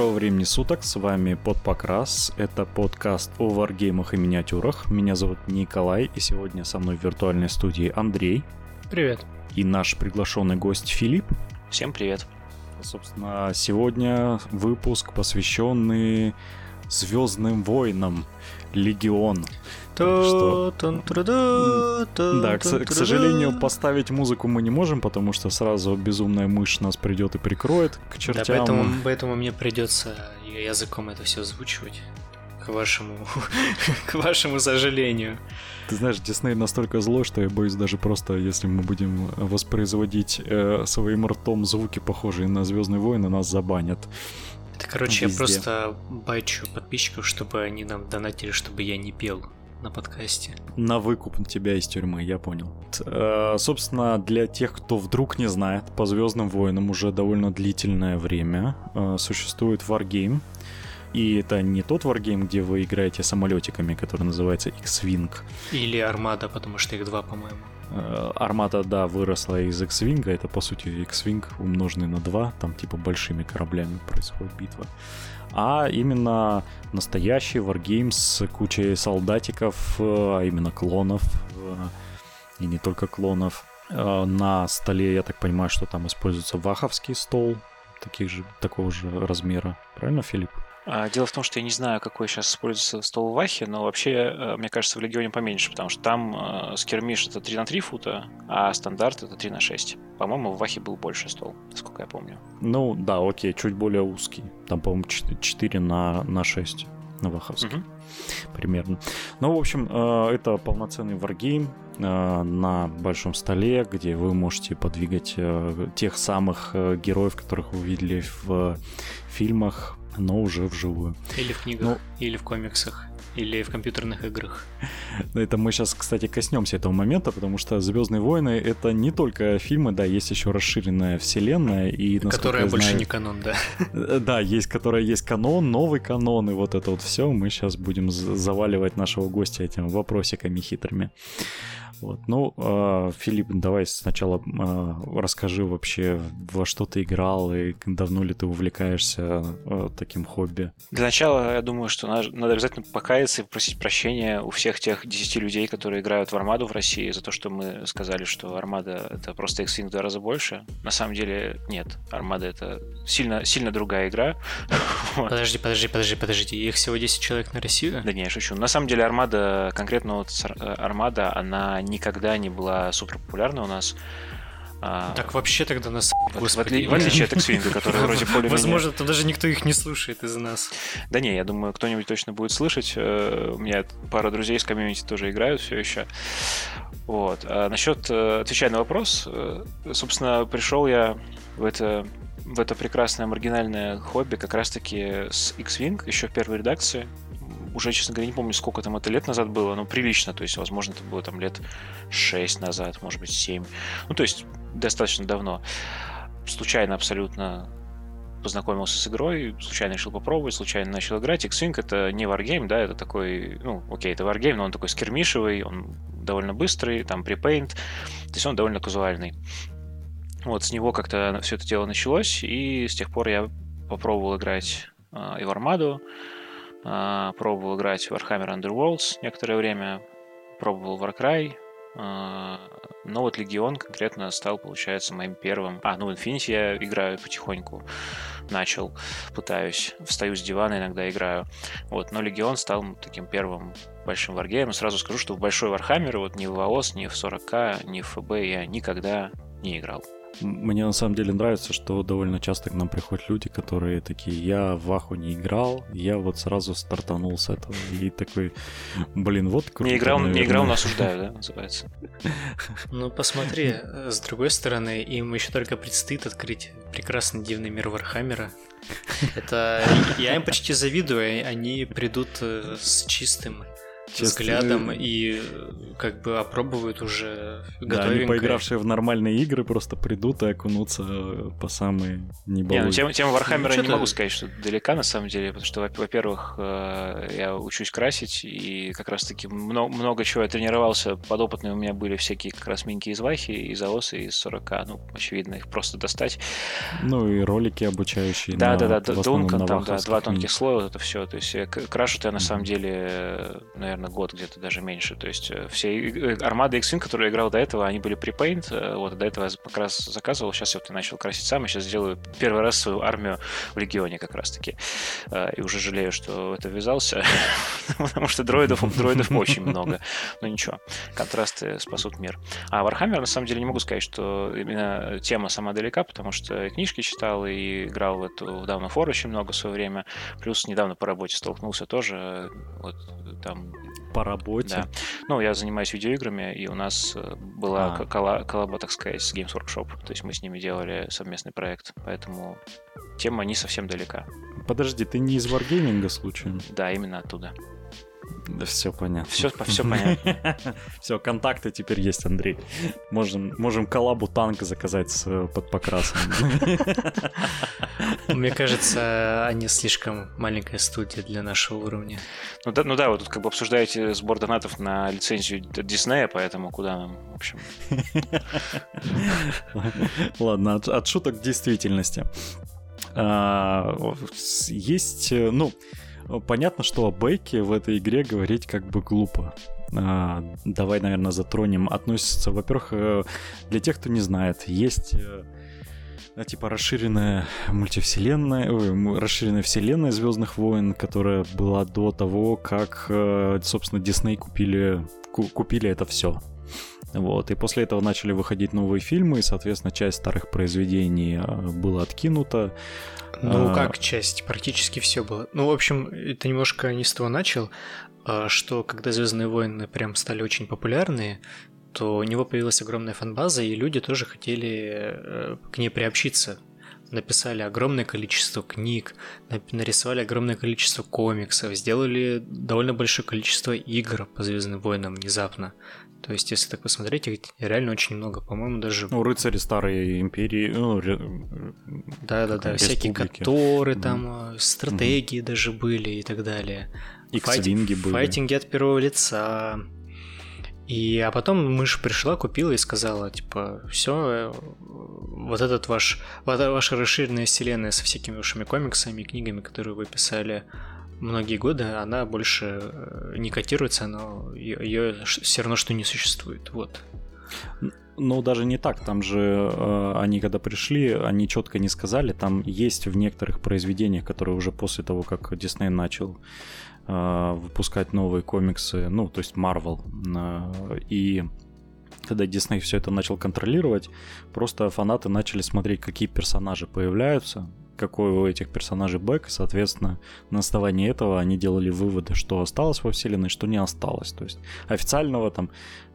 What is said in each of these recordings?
Доброго времени суток, с вами Подпокрас. Это подкаст о варгеймах и миниатюрах. Меня зовут Николай, и сегодня со мной в виртуальной студии Андрей. Привет. И наш приглашенный гость Филипп. Всем привет. Собственно, сегодня выпуск, посвященный Звездным войнам Легион. Что... Да, к, к сожалению, поставить музыку мы не можем, потому что сразу безумная мышь нас придет и прикроет к чертям. Да, поэтому, поэтому мне придется языком это все озвучивать. К вашему, к вашему сожалению. Ты знаешь, Дисней настолько злой, что я боюсь даже просто, если мы будем воспроизводить э, своим ртом звуки, похожие на Звездные войны, нас забанят. Это, короче, Везде. я просто байчу подписчиков, чтобы они нам донатили, чтобы я не пел на подкасте. На выкуп тебя из тюрьмы, я понял. Э, собственно, для тех, кто вдруг не знает, по Звездным войнам уже довольно длительное время э, существует Wargame. И это не тот Wargame, где вы играете самолетиками, который называется X-Wing. Или Армада, потому что их два, по-моему. Э, Армада, да, выросла из X-Wing, это по сути X-Wing умноженный на 2, там типа большими кораблями происходит битва а именно настоящий варгейм с кучей солдатиков, э, а именно клонов, э, и не только клонов. Э, на столе, я так понимаю, что там используется ваховский стол, таких же, такого же размера. Правильно, Филипп? А, дело в том, что я не знаю, какой сейчас используется стол в Вахе, но вообще, э, мне кажется, в Легионе поменьше, потому что там э, скермиш это 3 на 3 фута, а стандарт это 3 на 6. По-моему, в Вахе был больше стол, насколько я помню. Ну, да, окей, чуть более узкий. Там, по-моему, 4 на, на 6 на Ваховске. Угу. Примерно. Ну, в общем, э, это полноценный варгейм на большом столе, где вы можете подвигать тех самых героев, которых вы видели в фильмах, но уже вживую. Или в книгах, ну, или в комиксах, или в компьютерных играх. Это мы сейчас, кстати, коснемся этого момента, потому что Звездные войны это не только фильмы, да, есть еще расширенная вселенная и которая больше знаю, не канон, да. Э, да, есть, которая есть канон, новый канон и вот это вот все. Мы сейчас будем заваливать нашего гостя этими вопросиками хитрыми. Вот. Ну, э, Филипп, давай сначала э, расскажи вообще, во что ты играл и давно ли ты увлекаешься э, таким хобби. Для начала, я думаю, что надо, надо обязательно покаяться и попросить прощения у всех тех 10 людей, которые играют в Армаду в России, за то, что мы сказали, что Армада — это просто X-Wing в два раза больше. На самом деле, нет. Армада — это сильно, сильно другая игра. Подожди, подожди, подожди, подожди. Их всего 10 человек на Россию? Да не, я шучу. На самом деле, Армада, конкретно вот Армада, она никогда не была супер популярна у нас. А, так вообще тогда нас... В, в, отли... в отличие от X-Wing, который вроде более Возможно, там даже никто их не слушает из нас. Да не, я думаю, кто-нибудь точно будет слышать. Э, у меня пара друзей из комьюнити тоже играют все еще. Вот. А насчет, э, отвечая на вопрос, э, собственно, пришел я в это в это прекрасное маргинальное хобби как раз-таки с X-Wing еще в первой редакции уже, честно говоря, не помню, сколько там это лет назад было, но прилично, то есть, возможно, это было там лет 6 назад, может быть, 7. Ну, то есть, достаточно давно. Случайно абсолютно познакомился с игрой, случайно решил попробовать, случайно начал играть. X-Wing это не варгейм, да, это такой, ну, окей, это варгейм, но он такой скермишевый, он довольно быстрый, там припейнт, то есть он довольно казуальный. Вот, с него как-то все это дело началось, и с тех пор я попробовал играть э, и в Армаду, пробовал играть в Warhammer Underworlds некоторое время, пробовал Warcry, а, но вот Легион конкретно стал, получается, моим первым. А, ну, Infinity я играю потихоньку. Начал, пытаюсь. Встаю с дивана, иногда играю. Вот, но Легион стал таким первым большим варгеймом. Сразу скажу, что в большой Warhammer, вот ни в ВАОС, ни в 40к, ни в ФБ я никогда не играл. Мне на самом деле нравится, что довольно часто к нам приходят люди, которые такие, я в Ваху не играл, я вот сразу стартанул с этого. И такой, блин, вот круто, Не играл, наверное. не играл, но осуждаю, да, называется. Ну, посмотри, с другой стороны, им еще только предстоит открыть прекрасный дивный мир Вархаммера. Это я им почти завидую, они придут э, с чистым Честно... взглядом и как бы опробуют уже Да, они поигравшие в нормальные игры просто придут и окунутся по самые не Не, ну, тема, тема Вархаммера ну, не могу сказать, что далека на самом деле, потому что, во-первых, э, я учусь красить, и как раз-таки много, много чего я тренировался, подопытные у меня были всякие как раз миньки из Вахи, из Аоса, из 40, ну, очевидно, их просто достать. Ну и ролики обучающие. Да, да, да, Дункан, там, да, два тонких слоя, вот это все, то есть крашу-то я на самом деле, наверное, год где-то даже меньше, то есть э, все армады X-Wing, которые я играл до этого, они были припейнт, э, вот, до этого я как раз заказывал, сейчас я вот начал красить сам, и сейчас сделаю первый раз свою армию в Легионе как раз-таки, э, и уже жалею, что это ввязался, потому что дроидов, дроидов очень много, но ничего, контрасты спасут мир. А Warhammer, на самом деле, не могу сказать, что именно тема сама далека, потому что книжки читал и играл в эту в Down of War очень много в свое время, плюс недавно по работе столкнулся тоже, вот там по работе. Да. Ну, я занимаюсь видеоиграми, и у нас э, была а. кола- коллаба, так сказать, с Games Workshop. То есть мы с ними делали совместный проект, поэтому тема не совсем далека. Подожди, ты не из Wargaming случайно? Да, именно оттуда. Да все понятно. Все, все понятно. все, контакты теперь есть, Андрей. Можем, можем коллабу танк заказать с, под покрасом. Мне кажется, они слишком маленькая студия для нашего уровня. Ну да, ну да, вы тут как бы обсуждаете сбор донатов на лицензию Диснея, поэтому куда нам, в общем. Ладно, от, от шуток к действительности. А, есть, ну, понятно, что о Бейке в этой игре говорить как бы глупо. А, давай, наверное, затронем. Относится, во-первых, э, для тех, кто не знает, есть э, типа расширенная мультивселенная, ой, расширенная вселенная Звездных войн, которая была до того, как, э, собственно, Дисней купили, купили это все. Вот. И после этого начали выходить новые фильмы, и, соответственно, часть старых произведений была откинута. Ну, а... как часть? Практически все было. Ну, в общем, это немножко не с того начал, а, что когда Звездные войны прям стали очень популярны, то у него появилась огромная фанбаза, и люди тоже хотели э, к ней приобщиться. Написали огромное количество книг, нарисовали огромное количество комиксов, сделали довольно большое количество игр по Звездным войнам внезапно. То есть, если так посмотреть, их реально очень много. По-моему, даже... Ну, рыцари старой империи. Ну, Да-да-да, всякие которые там, стратегии mm даже были и так далее. Икс-винги были. Файтинги от первого лица. И, а потом мышь пришла, купила и сказала, типа, все, вот этот ваш, вот ваша расширенная вселенная со всякими вашими комиксами и книгами, которые вы писали многие годы, она больше э, не котируется, но ее все равно что не существует. Вот. Ну, даже не так. Там же э, они, когда пришли, они четко не сказали. Там есть в некоторых произведениях, которые уже после того, как Дисней начал э, выпускать новые комиксы, ну, то есть Marvel, э, и когда Дисней все это начал контролировать, просто фанаты начали смотреть, какие персонажи появляются, какой у этих персонажей бэк, и, соответственно, на основании этого они делали выводы, что осталось во вселенной, что не осталось. То есть официального там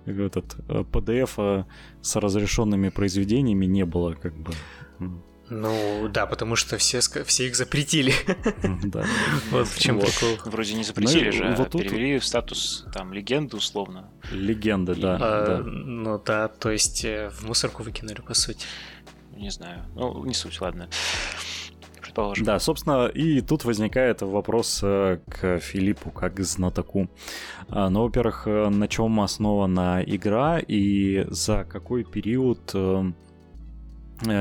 этот PDF э, с разрешенными произведениями не было, как бы. Ну да, потому что все, все их запретили. Да. Вот в чем прикол. Вроде не запретили ну, же, а перевели в статус там легенды условно. Легенда, да. А, ну да, то есть э, в мусорку выкинули, по сути. Не знаю. Ну, не суть, ладно предположим. Да, собственно, и тут возникает вопрос э, к Филиппу, как знатоку. А, ну, во-первых, э, на чем основана игра и за какой период э,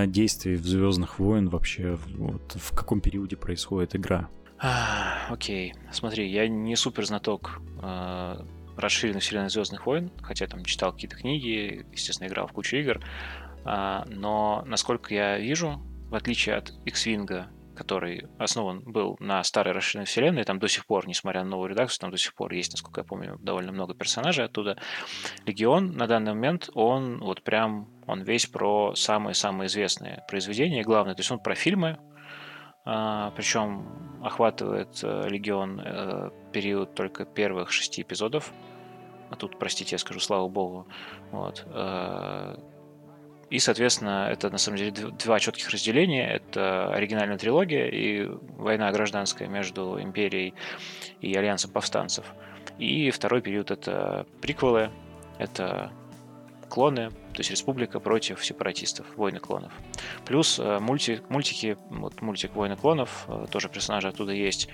действий в Звездных войн вообще, вот, в каком периоде происходит игра? А, окей, смотри, я не супер знаток э, расширенной вселенной Звездных войн, хотя там читал какие-то книги, естественно, играл в кучу игр, э, но насколько я вижу, в отличие от X-Wing который основан был на старой расширенной вселенной, там до сих пор, несмотря на новую редакцию, там до сих пор есть, насколько я помню, довольно много персонажей оттуда. Легион на данный момент, он вот прям, он весь про самые-самые известные произведения, и главное, то есть он про фильмы, а, причем охватывает э, Легион э, период только первых шести эпизодов, а тут, простите, я скажу, слава богу, вот, э, и, соответственно, это на самом деле два четких разделения. Это оригинальная трилогия и война гражданская между Империей и Альянсом повстанцев. И второй период — это приквелы, это клоны, то есть республика против сепаратистов, войны клонов. Плюс э, мульти, мультики, вот мультик Войны клонов, э, тоже персонажи оттуда есть.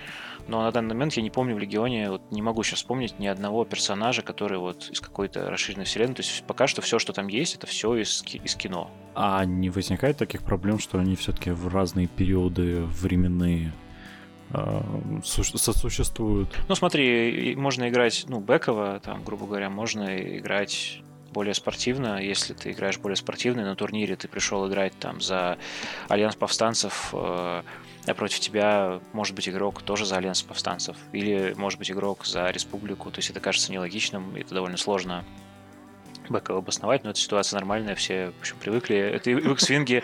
Но на данный момент я не помню в Легионе, вот не могу сейчас вспомнить ни одного персонажа, который вот из какой-то расширенной вселенной. То есть пока что все, что там есть, это все из, из кино. А не возникает таких проблем, что они все-таки в разные периоды временные э, сосуществуют. Ну, смотри, можно играть, ну, бэково, там, грубо говоря, можно играть более спортивно. Если ты играешь более спортивно, на турнире ты пришел играть там за Альянс Повстанцев, э, а против тебя может быть игрок тоже за Альянс Повстанцев. Или может быть игрок за Республику. То есть это кажется нелогичным, это довольно сложно бэков обосновать, но эта ситуация нормальная, все в общем, привыкли. Это в X-Wing...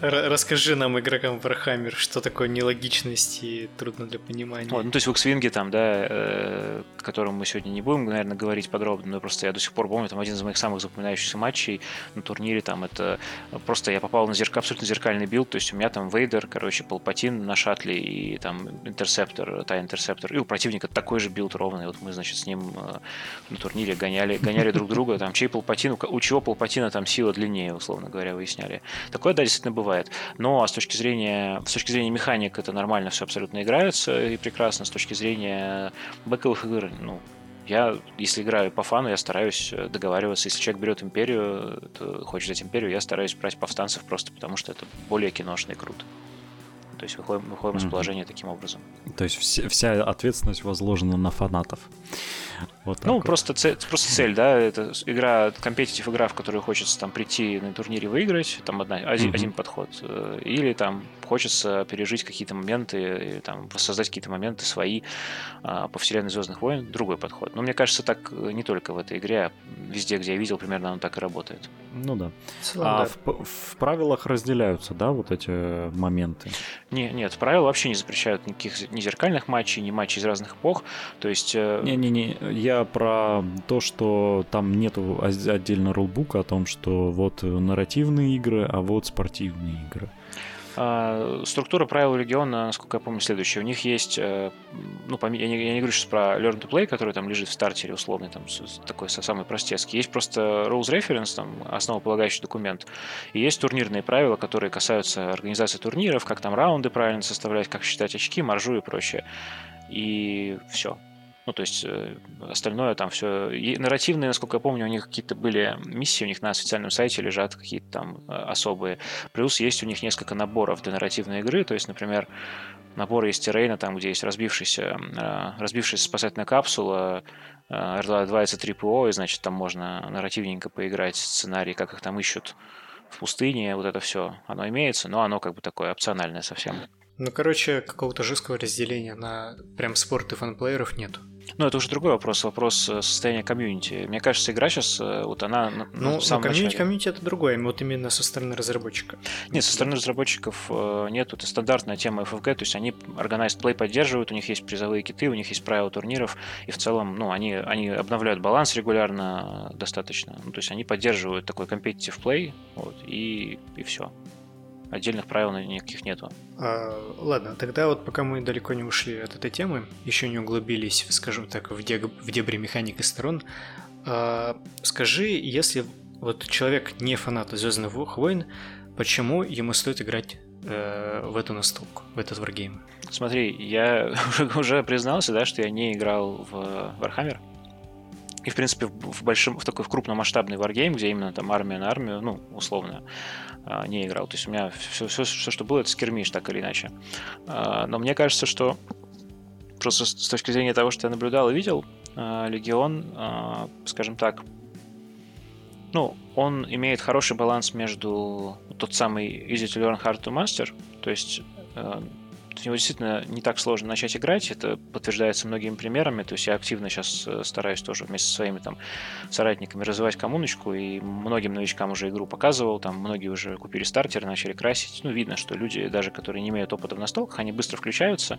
Расскажи нам, игрокам Warhammer, что такое нелогичность и трудно для понимания. Вот, ну, то есть в X-Wing там, да, э, о котором мы сегодня не будем, наверное, говорить подробно, но просто я до сих пор помню, там один из моих самых запоминающихся матчей на турнире, там это просто я попал на зерк... абсолютно зеркальный билд, то есть у меня там Вейдер, короче, Палпатин на шатле и там Interceptor, TIE Interceptor, и у противника такой же билд ровный, вот мы, значит, с ним э, на турнире гоняли, гоняли друг друга, там чей Палпатин, у чьего Палпатина там сила длиннее, условно говоря, выясняли. Такое, да, действительно бывает. Но с точки зрения, с точки зрения механик это нормально все абсолютно играется и прекрасно. С точки зрения бэковых игр, ну, я, если играю по фану, я стараюсь договариваться. Если человек берет империю, то хочет взять империю, я стараюсь брать повстанцев просто потому, что это более киношно и круто. То есть выходим, выходим mm-hmm. из положения таким образом. То есть вся, вся ответственность возложена на фанатов. Вот ну, вот. просто, цель, просто цель, да, это игра, компетитив игра, в которую хочется там прийти на турнире выиграть, там одна, один, mm-hmm. один подход. Э, или там хочется пережить какие-то моменты, там, воссоздать какие-то моменты свои а, по вселенной Звездных войн, другой подход. Но мне кажется, так не только в этой игре, а везде, где я видел, примерно оно так и работает. Ну да. Целом, а да. В, в правилах разделяются, да, вот эти моменты? Не, нет, правила вообще не запрещают никаких ни зеркальных матчей, ни матчей из разных эпох. То есть... Э, Не-не-не, я про то, что там нету отдельно рулбука о том, что вот нарративные игры, а вот спортивные игры. А, структура правил региона, насколько я помню, следующая. У них есть, э, ну, я не, я не говорю сейчас про Learn to Play, который там лежит в стартере условный, там такой самый простецкий. Есть просто Rules Reference, там основополагающий документ. И есть турнирные правила, которые касаются организации турниров, как там раунды правильно составлять, как считать очки, маржу и прочее. И все. Ну, то есть э, остальное там все... И нарративные, насколько я помню, у них какие-то были миссии, у них на официальном сайте лежат какие-то там э, особые. Плюс есть у них несколько наборов для нарративной игры. То есть, например, набор из террейна, там, где есть разбившаяся, э, разбившаяся спасательная капсула, R2 это 3 PO, и, значит, там можно нарративненько поиграть сценарий, как их там ищут в пустыне, вот это все, оно имеется, но оно как бы такое опциональное совсем. Ну, короче, какого-то жесткого разделения на прям спорт и фанплееров нету. Ну, это уже другой вопрос, вопрос э, состояния комьюнити. Мне кажется, игра сейчас, э, вот она ну, ну, в самом комьюнити, начале. комьюнити это другое, вот именно со стороны разработчика. Нет, со стороны разработчиков э, нет, это стандартная тема FFG, то есть они Organized Play поддерживают, у них есть призовые киты, у них есть правила турниров, и в целом, ну, они, они обновляют баланс регулярно достаточно, ну, то есть они поддерживают такой competitive play, вот, и, и все отдельных правил никаких нету. А, ладно, тогда вот пока мы далеко не ушли от этой темы, еще не углубились, скажем так, в, дег... в дебри механики сторон, а, скажи, если вот человек не фанат Звездных войн, почему ему стоит играть э, в эту настолку, в этот варгейм? Смотри, я уже признался, да, что я не играл в Warhammer. И, в принципе, в, большом, в такой в крупномасштабный варгейм, где именно там армия на армию, ну, условно, а, не играл. То есть у меня все, все, все что было, это скермиш, так или иначе. А, но мне кажется, что просто с точки зрения того, что я наблюдал и видел, а, Легион, скажем так, ну, он имеет хороший баланс между тот самый easy to learn, hard to master, то есть в него действительно не так сложно начать играть, это подтверждается многими примерами, то есть я активно сейчас э, стараюсь тоже вместе со своими там соратниками развивать коммуночку, и многим новичкам уже игру показывал, там многие уже купили стартер, начали красить, ну, видно, что люди, даже которые не имеют опыта в настолках, они быстро включаются,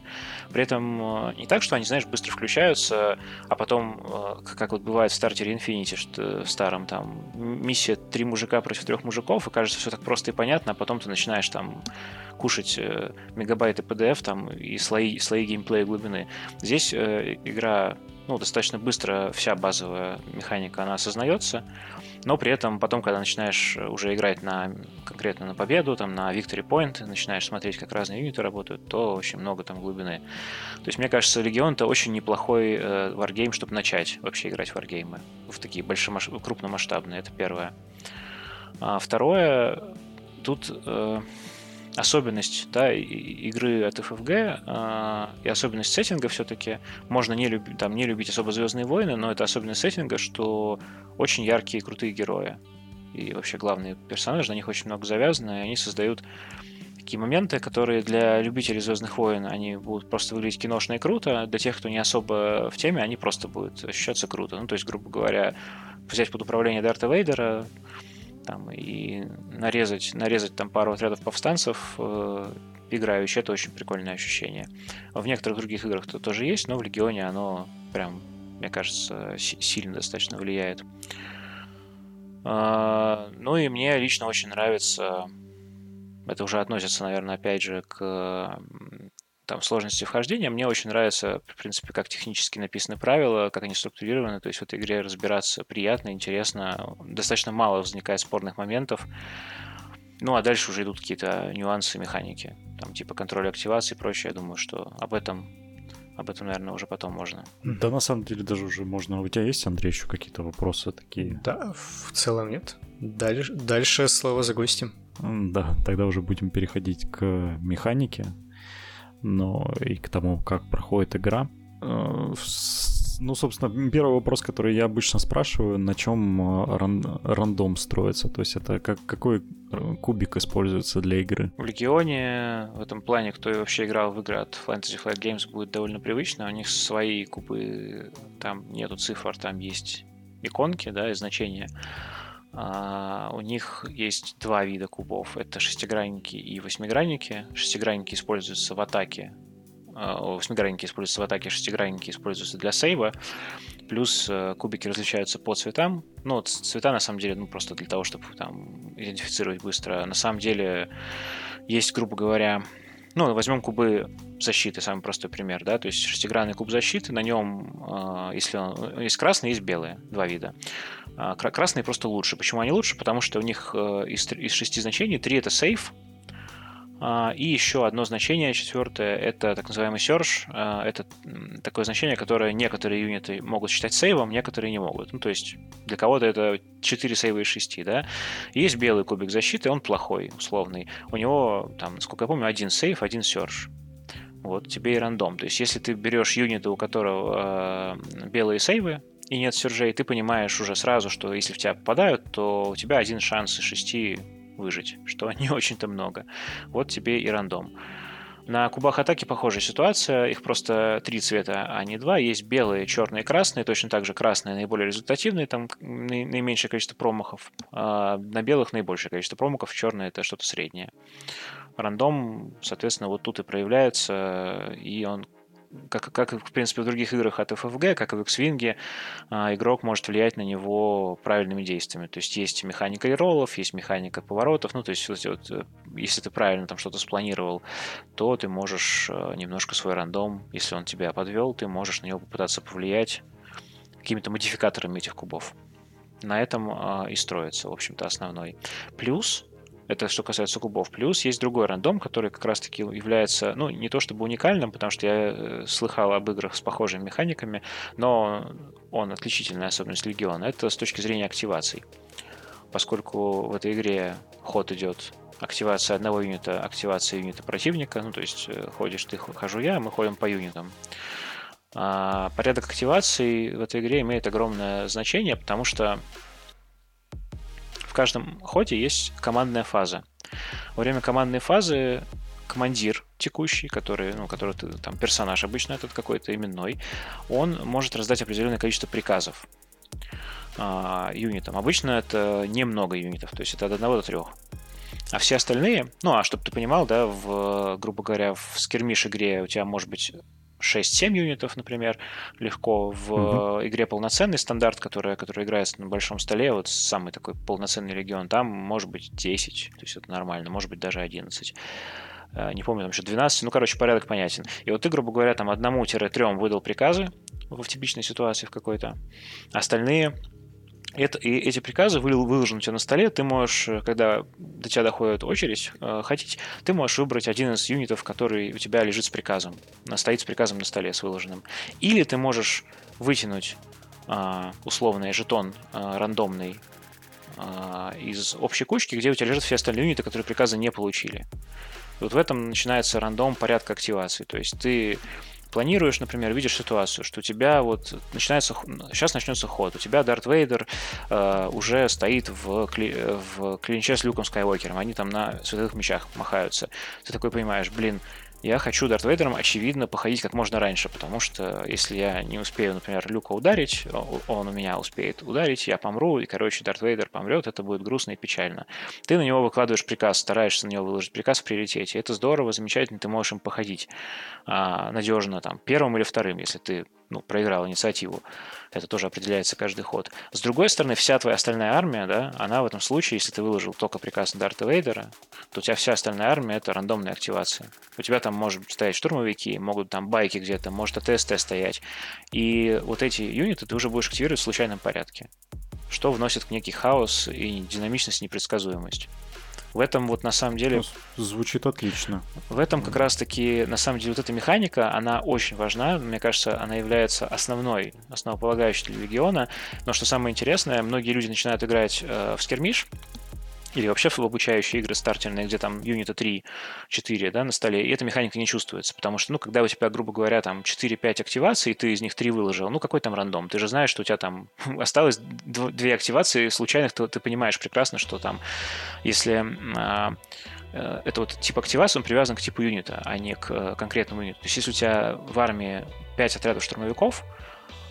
при этом э, не так, что они, знаешь, быстро включаются, а потом, э, как вот бывает в стартере Infinity, что в старом, там, миссия три мужика против трех мужиков, и кажется, все так просто и понятно, а потом ты начинаешь там кушать мегабайты PD РДФ там и слои, слои геймплея глубины. Здесь э, игра ну, достаточно быстро вся базовая механика, она осознается, но при этом потом, когда начинаешь уже играть на, конкретно на победу, там, на Victory Point, начинаешь смотреть, как разные юниты работают, то очень много там глубины. То есть, мне кажется, Легион это очень неплохой э, варгейм, чтобы начать вообще играть в варгеймы, в такие большомасш... крупномасштабные, это первое. А второе, тут э, особенность да, игры от FFG э, и особенность сеттинга все-таки. Можно не, люб, там, не любить особо Звездные войны, но это особенность сеттинга, что очень яркие и крутые герои. И вообще главные персонажи, на них очень много завязано, и они создают такие моменты, которые для любителей Звездных войн, они будут просто выглядеть киношно и круто, а для тех, кто не особо в теме, они просто будут ощущаться круто. Ну, то есть, грубо говоря, взять под управление Дарта Вейдера, там, и нарезать, нарезать там пару отрядов повстанцев э, играющий, это очень прикольное ощущение. В некоторых других играх это тоже есть, но в Легионе оно прям, мне кажется, сильно достаточно влияет. Э, ну и мне лично очень нравится, это уже относится, наверное, опять же к там, сложности вхождения. Мне очень нравится, в принципе, как технически написаны правила, как они структурированы. То есть в этой игре разбираться приятно, интересно. Достаточно мало возникает спорных моментов. Ну, а дальше уже идут какие-то нюансы механики. Там, типа контроль активации и прочее. Я думаю, что об этом об этом, наверное, уже потом можно. Да, на самом деле, даже уже можно. У тебя есть, Андрей, еще какие-то вопросы такие? Да, в целом нет. Дальше, дальше слово за гостем. Да, тогда уже будем переходить к механике но и к тому, как проходит игра. Э, ну, собственно, первый вопрос, который я обычно спрашиваю, на чем э, ран- рандом строится? То есть это как, какой э, кубик используется для игры? В Легионе в этом плане, кто вообще играл в игры от Fantasy Flight Games, будет довольно привычно. У них свои кубы, там нету цифр, там есть иконки, да, и значения. А, у них есть два вида кубов. Это шестигранники и восьмигранники. Шестигранники используются в атаке. А, восьмигранники используются в атаке, шестигранники используются для сейва. Плюс э, кубики различаются по цветам. Ну, цвета на самом деле, ну, просто для того, чтобы там идентифицировать быстро. На самом деле есть, грубо говоря, ну, возьмем кубы защиты, самый простой пример, да, то есть шестигранный куб защиты, на нем, а, если он, есть красный, есть белые, два вида. А, красные просто лучше. Почему они лучше? Потому что у них э, из, из шести значений три это сейф, а, и еще одно значение, четвертое, это так называемый search. А, это такое значение, которое некоторые юниты могут считать сейвом, некоторые не могут. Ну, то есть для кого-то это 4 сейва из 6, да. есть белый кубик защиты, он плохой, условный. У него, там, сколько я помню, один сейв, один search. Вот тебе и рандом. То есть если ты берешь юнита, у которого э, белые сейвы, и нет сюржей, ты понимаешь уже сразу, что если в тебя попадают, то у тебя один шанс из шести выжить, что не очень-то много. Вот тебе и рандом. На кубах атаки похожая ситуация, их просто три цвета, а не два. Есть белые, черные, красные, точно так же красные наиболее результативные, там наименьшее количество промахов, а на белых наибольшее количество промахов, черные это что-то среднее. Рандом, соответственно, вот тут и проявляется, и он как, как в принципе, в других играх от FFG, как и в X-Wing, а, игрок может влиять на него правильными действиями. То есть есть механика роллов, есть механика поворотов. Ну, то есть, вот, э, если ты правильно там что-то спланировал, то ты можешь э, немножко свой рандом, если он тебя подвел, ты можешь на него попытаться повлиять какими-то модификаторами этих кубов. На этом э, и строится, в общем-то, основной. Плюс это что касается кубов. Плюс есть другой рандом, который как раз-таки является, ну, не то чтобы уникальным, потому что я э, слыхал об играх с похожими механиками, но он отличительная особенность Легиона. Это с точки зрения активаций. Поскольку в этой игре ход идет активация одного юнита, активация юнита противника, ну, то есть э, ходишь ты, хожу я, мы ходим по юнитам. А порядок активации в этой игре имеет огромное значение, потому что в каждом ходе есть командная фаза. Во время командной фазы командир текущий, который, ну, который там персонаж обычно этот какой-то именной, он может раздать определенное количество приказов а, юнитам. Обычно это немного юнитов, то есть это от одного до трех. А все остальные, ну а чтобы ты понимал, да, в, грубо говоря, в скермиш игре у тебя может быть 6-7 юнитов, например, легко. В угу. игре полноценный стандарт, который, который играется на большом столе, вот самый такой полноценный регион, там может быть 10, то есть это нормально, может быть даже 11. не помню, там еще 12, ну, короче, порядок понятен. И вот ты, грубо говоря, там одному-трем выдал приказы в типичной ситуации в какой-то, остальные это, и эти приказы выложены у тебя на столе, ты можешь, э, когда до тебя доходит очередь, э, хотеть, ты можешь выбрать один из юнитов, который у тебя лежит с приказом, стоит с приказом на столе, с выложенным. Или ты можешь вытянуть э, условный жетон э, рандомный э, из общей кучки, где у тебя лежат все остальные юниты, которые приказы не получили. И вот в этом начинается рандом порядка активации. То есть ты планируешь, например, видишь ситуацию, что у тебя вот начинается, сейчас начнется ход, у тебя Дарт Вейдер э, уже стоит в, кли, в клинче с Люком Скайуокером, они там на световых мечах махаются. Ты такой понимаешь, блин, я хочу Дарт Вейдером, очевидно, походить как можно раньше, потому что если я не успею, например, Люка ударить, он у меня успеет ударить, я помру, и, короче, Дарт Вейдер помрет, это будет грустно и печально. Ты на него выкладываешь приказ, стараешься на него выложить приказ в приоритете. Это здорово, замечательно, ты можешь им походить а, надежно, там, первым или вторым, если ты ну, проиграл инициативу. Это тоже определяется каждый ход. С другой стороны, вся твоя остальная армия, да, она в этом случае, если ты выложил только приказ Дарта Вейдера, то у тебя вся остальная армия — это рандомная активация. У тебя там может стоять штурмовики, могут там байки где-то, может АТСТ стоять. И вот эти юниты ты уже будешь активировать в случайном порядке, что вносит некий хаос и динамичность, непредсказуемость. В этом вот на самом деле... Ну, звучит отлично. В этом как раз-таки, на самом деле, вот эта механика, она очень важна. Мне кажется, она является основной, основополагающей для Легиона. Но что самое интересное, многие люди начинают играть э, в скермиш, или вообще в обучающие игры стартерные, где там юнита 3-4 да, на столе, и эта механика не чувствуется, потому что, ну, когда у тебя, грубо говоря, там 4-5 активаций, и ты из них 3 выложил, ну, какой там рандом? Ты же знаешь, что у тебя там осталось 2 активации случайных, то ты понимаешь прекрасно, что там, если а, э, это вот тип активации, он привязан к типу юнита, а не к э, конкретному юниту. То есть, если у тебя в армии 5 отрядов штурмовиков,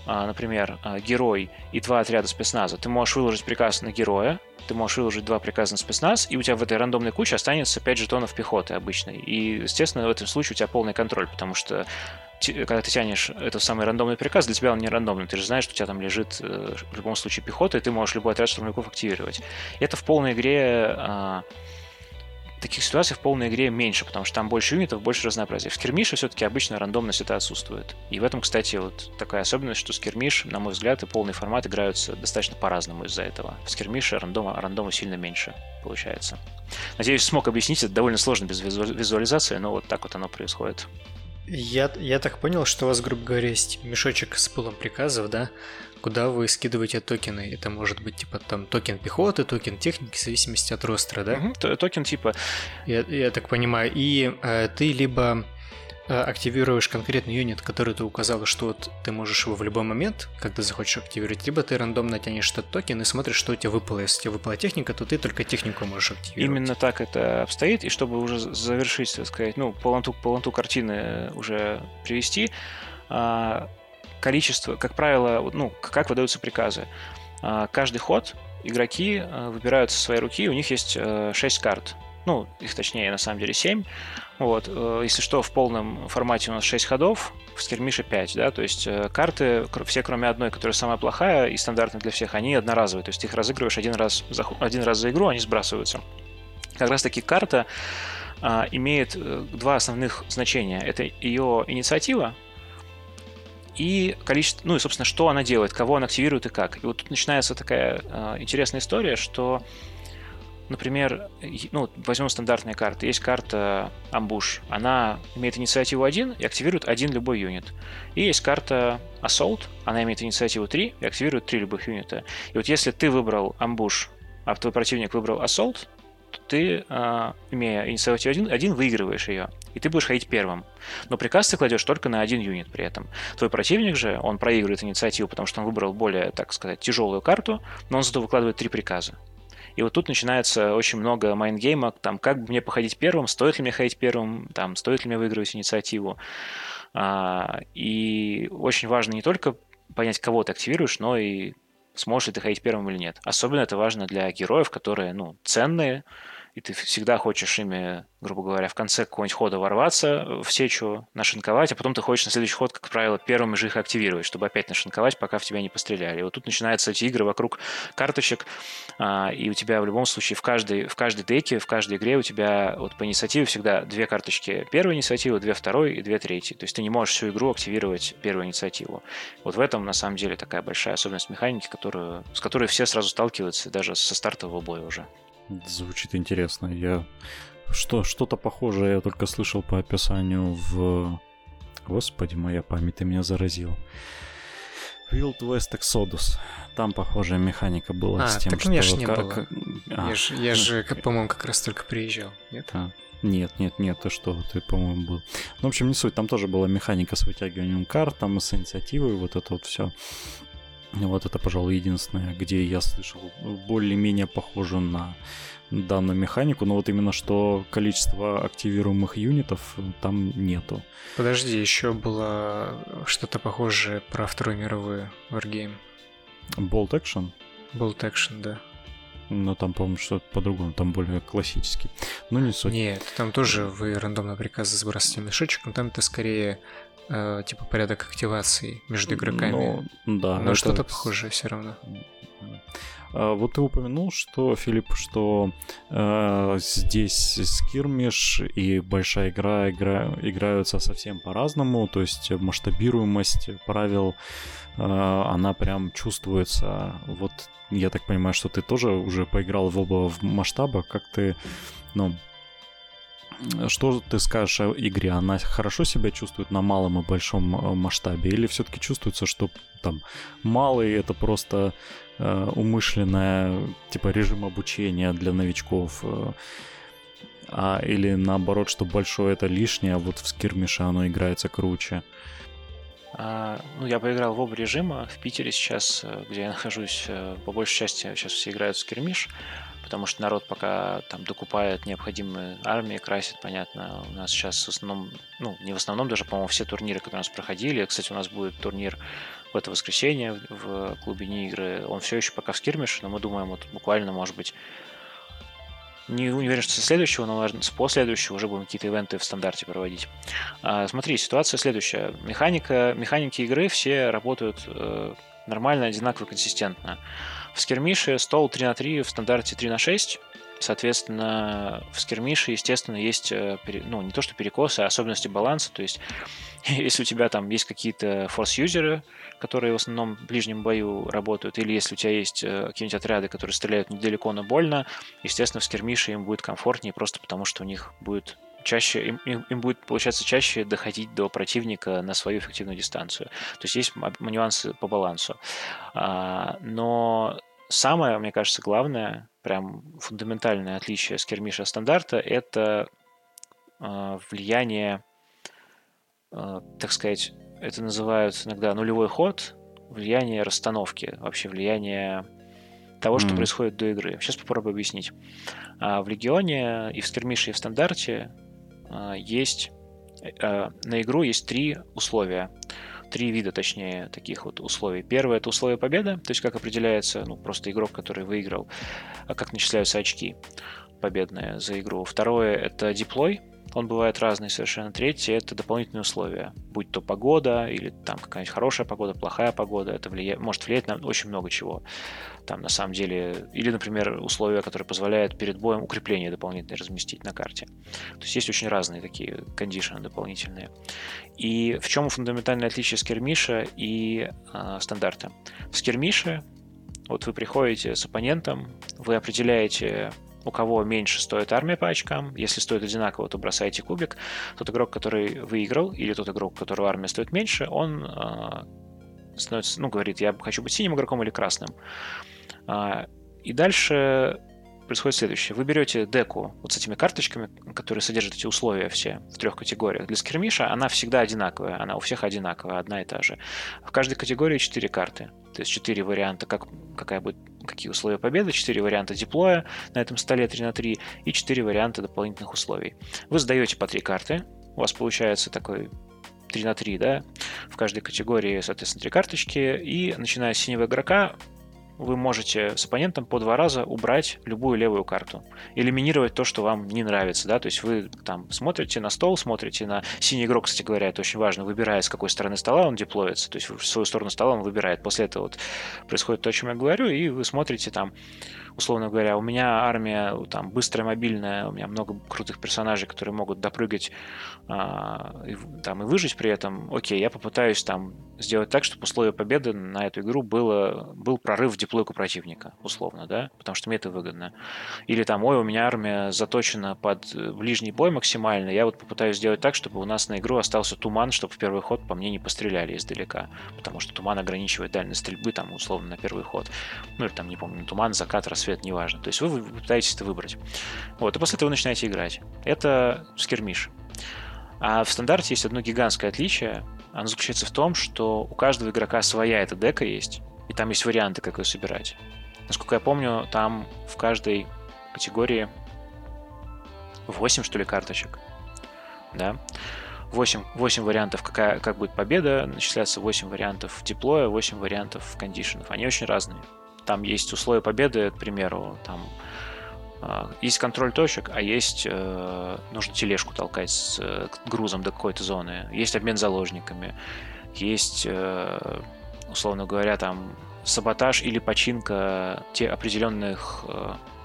например, а, герой и два отряда спецназа, ты можешь выложить приказ на героя, ты можешь выложить два приказа на спецназ, и у тебя в этой рандомной куче останется 5 жетонов пехоты обычной. И, естественно, в этом случае у тебя полный контроль, потому что когда ты тянешь этот самый рандомный приказ, для тебя он не рандомный. Ты же знаешь, что у тебя там лежит э, в любом случае пехота, и ты можешь любой отряд штурмовиков активировать. И это в полной игре а, таких ситуаций в полной игре меньше, потому что там больше юнитов, больше разнообразия. В скермише все-таки обычно рандомность это отсутствует. И в этом, кстати, вот такая особенность, что скермиш, на мой взгляд, и полный формат играются достаточно по-разному из-за этого. В скермише рандома, рандома сильно меньше получается. Надеюсь, смог объяснить, это довольно сложно без визуализации, но вот так вот оно происходит. Я, я так понял, что у вас, грубо говоря, есть мешочек с пулом приказов, да, куда вы скидываете токены. Это может быть типа там токен пехоты, токен техники, в зависимости от ростера, да? Угу, токен типа. Я, я так понимаю. И э, ты либо активируешь конкретный юнит, который ты указал, что ты можешь его в любой момент, когда захочешь активировать, либо ты рандомно тянешь этот токен и смотришь, что у тебя выпало. Если тебе выпала техника, то ты только технику можешь активировать. Именно так это обстоит, и чтобы уже завершить, так сказать, ну, полноту, полноту картины уже привести, а, количество, как правило, ну, как выдаются приказы. А, каждый ход игроки а, выбирают со своей руки, у них есть 6 э, карт. Ну, их точнее, на самом деле, 7. Вот. Э, если что, в полном формате у нас 6 ходов, в скермише 5, да, то есть э, карты, все кроме одной, которая самая плохая и стандартная для всех, они одноразовые, то есть их разыгрываешь один раз за, один раз за игру, они сбрасываются. Как раз таки карта а, имеет два основных значения. Это ее инициатива, и количество, ну и, собственно, что она делает, кого она активирует и как. И вот тут начинается такая э, интересная история, что, например, ну, возьмем стандартные карты. Есть карта Амбуш, она имеет инициативу 1 и активирует один любой юнит. И есть карта Assault, она имеет инициативу 3 и активирует 3 любых юнита. И вот если ты выбрал Амбуш, а твой противник выбрал Assault, ты, э, имея инициативу 1, 1, выигрываешь ее, и ты будешь ходить первым. Но приказ ты кладешь только на один юнит при этом. Твой противник же, он проигрывает инициативу, потому что он выбрал более, так сказать, тяжелую карту, но он зато выкладывает три приказа. И вот тут начинается очень много майнгейма, там, как мне походить первым, стоит ли мне ходить первым, там, стоит ли мне выигрывать инициативу. А, и очень важно не только понять, кого ты активируешь, но и сможешь ли ты ходить первым или нет. Особенно это важно для героев, которые, ну, ценные, и ты всегда хочешь ими, грубо говоря, в конце какого-нибудь хода ворваться в сечу, нашинковать, а потом ты хочешь на следующий ход, как правило, первыми же их активировать, чтобы опять нашинковать, пока в тебя не постреляли. И вот тут начинаются эти игры вокруг карточек, а, и у тебя в любом случае в каждой, в каждой деке, в каждой игре у тебя вот по инициативе всегда две карточки первой инициативы, две второй и две третьей. То есть ты не можешь всю игру активировать первую инициативу. Вот в этом, на самом деле, такая большая особенность механики, которую, с которой все сразу сталкиваются, даже со стартового боя уже. Звучит интересно. Я что, что-то похожее я только слышал по описанию в... Господи, моя память, ты меня заразил. Wild West Exodus. Там похожая механика была а, с тем, так что... меня ж не как... было. А. Я же, я же по-моему, как раз только приезжал, нет? А. Нет, нет, нет, ты что, ты, по-моему, был. Ну, в общем, не суть, там тоже была механика с вытягиванием карт, там с инициативой, вот это вот все. Вот это, пожалуй, единственное, где я слышал более-менее похоже на данную механику, но вот именно что количество активируемых юнитов там нету. Подожди, еще было что-то похожее про Вторую мировую Wargame. Bolt Action? Bolt Action, да. Но там, по-моему, что-то по-другому, там более классический. Ну, не суть. Нет, там тоже вы рандомно приказы сбрасываете мешочек, но там это скорее э, типа порядок активации между игроками. Ну, да. Но что-то похожее все равно. А, вот ты упомянул, что, Филипп, что э, здесь скирмиш и большая игра, игра играются совсем по-разному, то есть масштабируемость правил, э, она прям чувствуется. Вот я так понимаю, что ты тоже уже поиграл в оба в масштабах, как ты, ну, что ты скажешь о игре? Она хорошо себя чувствует на малом и большом э, масштабе? Или все-таки чувствуется, что там малый это просто э, умышленное, типа режим обучения для новичков? Э, а, или наоборот, что большое это лишнее, а вот в скирмише оно играется круче? А, ну, я поиграл в оба режима. В Питере сейчас, э, где я нахожусь, по большей части сейчас все играют в скирмиш потому что народ пока там докупает необходимые армии, красит, понятно. У нас сейчас в основном, ну, не в основном, даже, по-моему, все турниры, которые у нас проходили. Кстати, у нас будет турнир в это воскресенье в клубе не игры. Он все еще пока в скирмиш, но мы думаем, вот буквально, может быть, не уверен, что со следующего, но с последующего уже будем какие-то ивенты в стандарте проводить. А, смотри, ситуация следующая. Механика, механики игры все работают э, нормально, одинаково, консистентно. В скермише стол 3 на 3 в стандарте 3 на 6. Соответственно, в скермише, естественно, есть, э, ну, не то что перекосы, а особенности баланса. То есть, если у тебя там есть какие-то форс-юзеры, которые в основном в ближнем бою работают, или если у тебя есть э, какие-нибудь отряды, которые стреляют недалеко, но больно, естественно, в скермише им будет комфортнее, просто потому что у них будет чаще, им, им, будет получаться чаще доходить до противника на свою эффективную дистанцию. То есть есть нюансы по балансу. А, но самое, мне кажется, главное, прям фундаментальное отличие скирмиша от стандарта, это а, влияние, а, так сказать, это называют иногда нулевой ход, влияние расстановки, вообще влияние того, что ммм происходит до игры. Сейчас попробую объяснить. В Легионе и в Скирмише, и в Стандарте есть а, на игру есть три условия. Три вида, точнее, таких вот условий. Первое это условие победы, то есть как определяется, ну, просто игрок, который выиграл, а как начисляются очки победные за игру. Второе это диплой, он бывает разный совершенно. Третье – это дополнительные условия. Будь то погода, или там какая-нибудь хорошая погода, плохая погода. Это влия... может влиять на очень много чего. Там на самом деле... Или, например, условия, которые позволяют перед боем укрепления дополнительные разместить на карте. То есть есть очень разные такие кондишены дополнительные. И в чем фундаментальное отличие скермиша и э, стандарта? В скермише вот вы приходите с оппонентом, вы определяете у кого меньше стоит армия по очкам. Если стоит одинаково, то бросайте кубик. Тот игрок, который выиграл, или тот игрок, у которого армия стоит меньше, он э, становится, ну, говорит, я хочу быть синим игроком или красным. Э, и дальше происходит следующее. Вы берете деку вот с этими карточками, которые содержат эти условия все в трех категориях. Для скермиша она всегда одинаковая, она у всех одинаковая, одна и та же. В каждой категории четыре карты. То есть четыре варианта, как, какая будет, какие условия победы, четыре варианта диплоя на этом столе 3 на 3 и четыре варианта дополнительных условий. Вы сдаете по три карты, у вас получается такой 3 на 3, да, в каждой категории, соответственно, три карточки, и начиная с синего игрока вы можете с оппонентом по два раза убрать любую левую карту. Элиминировать то, что вам не нравится, да, то есть вы там смотрите на стол, смотрите на синий игрок, кстати говоря, это очень важно, выбирая, с какой стороны стола он деплоится, то есть в свою сторону стола он выбирает. После этого вот происходит то, о чем я говорю, и вы смотрите там условно говоря, у меня армия там быстрая, мобильная, у меня много крутых персонажей, которые могут допрыгать а, и, там, и выжить при этом, окей, я попытаюсь там сделать так, чтобы условие победы на эту игру было, был прорыв в диплойку противника, условно, да, потому что мне это выгодно. Или там, ой, у меня армия заточена под ближний бой максимально, я вот попытаюсь сделать так, чтобы у нас на игру остался туман, чтобы в первый ход по мне не постреляли издалека, потому что туман ограничивает дальность стрельбы, там, условно, на первый ход. Ну, или там, не помню, туман, закат, рассвет, неважно. То есть вы, вы пытаетесь это выбрать. Вот, и после этого вы начинаете играть. Это скермиш. А в стандарте есть одно гигантское отличие. Оно заключается в том, что у каждого игрока своя эта дека есть, и там есть варианты, как ее собирать. Насколько я помню, там в каждой категории 8, что ли, карточек. Да? 8, 8 вариантов, какая, как будет победа, начисляется 8 вариантов диплоя, 8 вариантов кондишенов. Они очень разные. Там есть условия победы, к примеру, там а, есть контроль точек, а есть э, нужно тележку толкать с э, грузом до какой-то зоны. Есть обмен заложниками. Есть, э, условно говоря, там саботаж или починка те определенных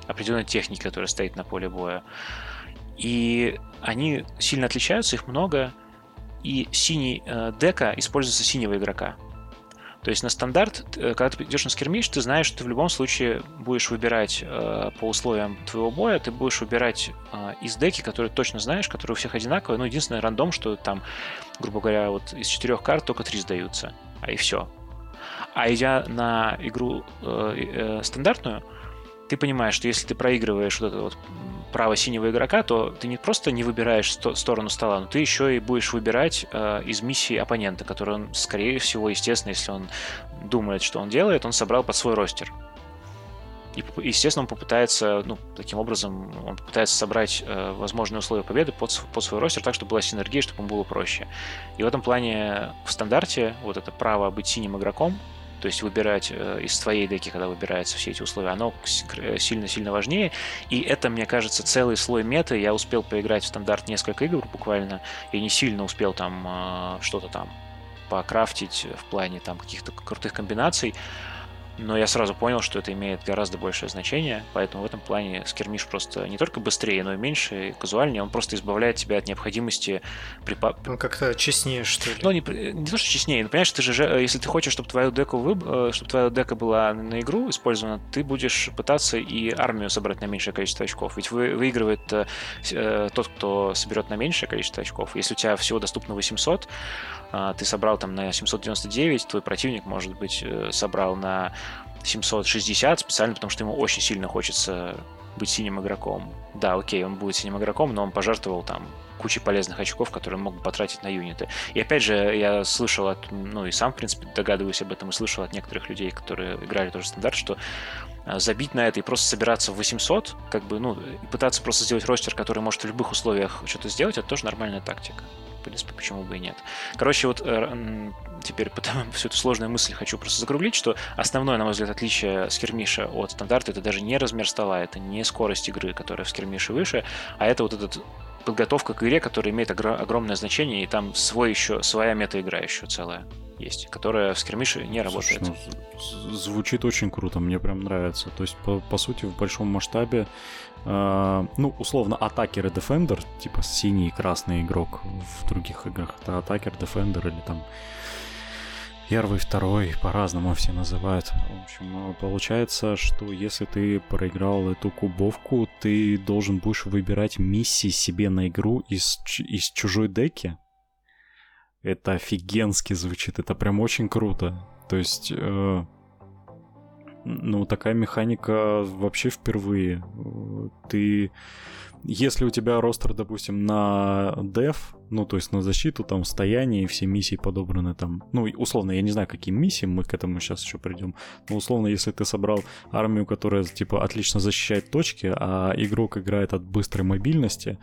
определенной техники, которая стоит на поле боя. И они сильно отличаются, их много. И синий дека используется синего игрока. То есть на стандарт, э, когда ты идешь на скермиш, ты знаешь, что ты в любом случае будешь выбирать э, по условиям твоего боя, ты будешь выбирать э, из деки, которые точно знаешь, которые у всех одинаковые. Ну, единственное рандом, что там, грубо говоря, вот из четырех карт только три сдаются, а и все. А идя на игру э, э, стандартную, ты понимаешь, что если ты проигрываешь вот это вот право синего игрока, то ты не просто не выбираешь сто- сторону стола, но ты еще и будешь выбирать э, из миссии оппонента, который он, скорее всего, естественно, если он думает, что он делает, он собрал под свой ростер. И, естественно, он попытается, ну, таким образом, он попытается собрать э, возможные условия победы под, под свой ростер так, чтобы была синергия, чтобы ему было проще. И в этом плане в стандарте вот это право быть синим игроком, то есть выбирать э, из твоей деки, когда выбираются все эти условия, оно сильно-сильно важнее. И это, мне кажется, целый слой меты. Я успел поиграть в стандарт несколько игр буквально, и не сильно успел там э, что-то там покрафтить в плане там каких-то крутых комбинаций но я сразу понял, что это имеет гораздо большее значение, поэтому в этом плане скермиш просто не только быстрее, но и меньше, и казуальнее, он просто избавляет тебя от необходимости припа... Он как-то честнее, что ли? Ну, не, не то, что честнее, но понимаешь, ты же, если ты хочешь, чтобы твою деку выб... Э, чтобы твоя дека была на игру использована, ты будешь пытаться и армию собрать на меньшее количество очков, ведь вы, выигрывает э, э тот, кто соберет на меньшее количество очков. Если у тебя всего доступно 800, э, ты собрал там на 799, твой противник, может быть, э, собрал на 760 специально потому, что ему очень сильно хочется быть синим игроком. Да, окей, он будет синим игроком, но он пожертвовал там кучей полезных очков, которые мог бы потратить на юниты. И опять же, я слышал от, ну и сам, в принципе, догадываюсь об этом, и слышал от некоторых людей, которые играли тоже стандарт, что а, забить на это и просто собираться в 800, как бы, ну, и пытаться просто сделать ростер, который может в любых условиях что-то сделать, это тоже нормальная тактика. Принципе, почему бы и нет. Короче, вот э, теперь потому, всю эту сложную мысль хочу просто закруглить, что основное, на мой взгляд, отличие скермиша от стандарта это даже не размер стола, это не скорость игры, которая в скермише выше, а это вот этот подготовка к игре, которая имеет огр- огромное значение, и там свой еще, своя мета-игра еще целая есть, которая в скермише не работает. Слушай, ну, звучит очень круто, мне прям нравится. То есть, по, по сути, в большом масштабе, э, ну, условно, атакер и дефендер, типа синий и красный игрок в других играх, это атакер, дефендер или там первый, второй, по-разному все называют. В общем, получается, что если ты проиграл эту кубовку, ты должен будешь выбирать миссии себе на игру из, из чужой деки. Это офигенски звучит, это прям очень круто. То есть, э, ну, такая механика вообще впервые. Ты если у тебя ростер, допустим, на dev, ну, то есть на защиту, там, стояние все миссии подобраны там, ну, условно, я не знаю, какие миссии, мы к этому сейчас еще придем, но условно, если ты собрал армию, которая, типа, отлично защищает точки, а игрок играет от быстрой мобильности,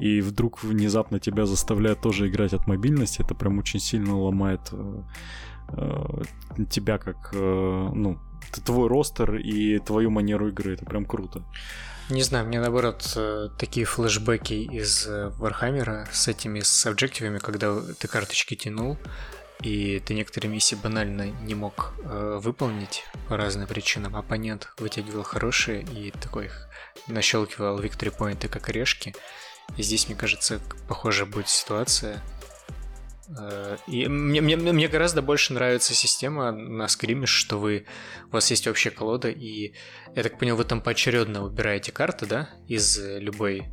и вдруг внезапно тебя заставляют тоже играть от мобильности, это прям очень сильно ломает э, э, тебя как, э, ну, твой ростер и твою манеру игры. Это прям круто. Не знаю, мне наоборот э, такие флешбеки из Вархаммера с этими с объективами, когда ты карточки тянул, и ты некоторые миссии банально не мог э, выполнить по разным причинам. Оппонент вытягивал хорошие и такой их нащелкивал victory поинты как орешки. И здесь, мне кажется, похожая будет ситуация. Э, и мне, мне, мне гораздо больше нравится система на скриме, что вы у вас есть общая колода, и я так понял, вы там поочередно выбираете карты, да, из любой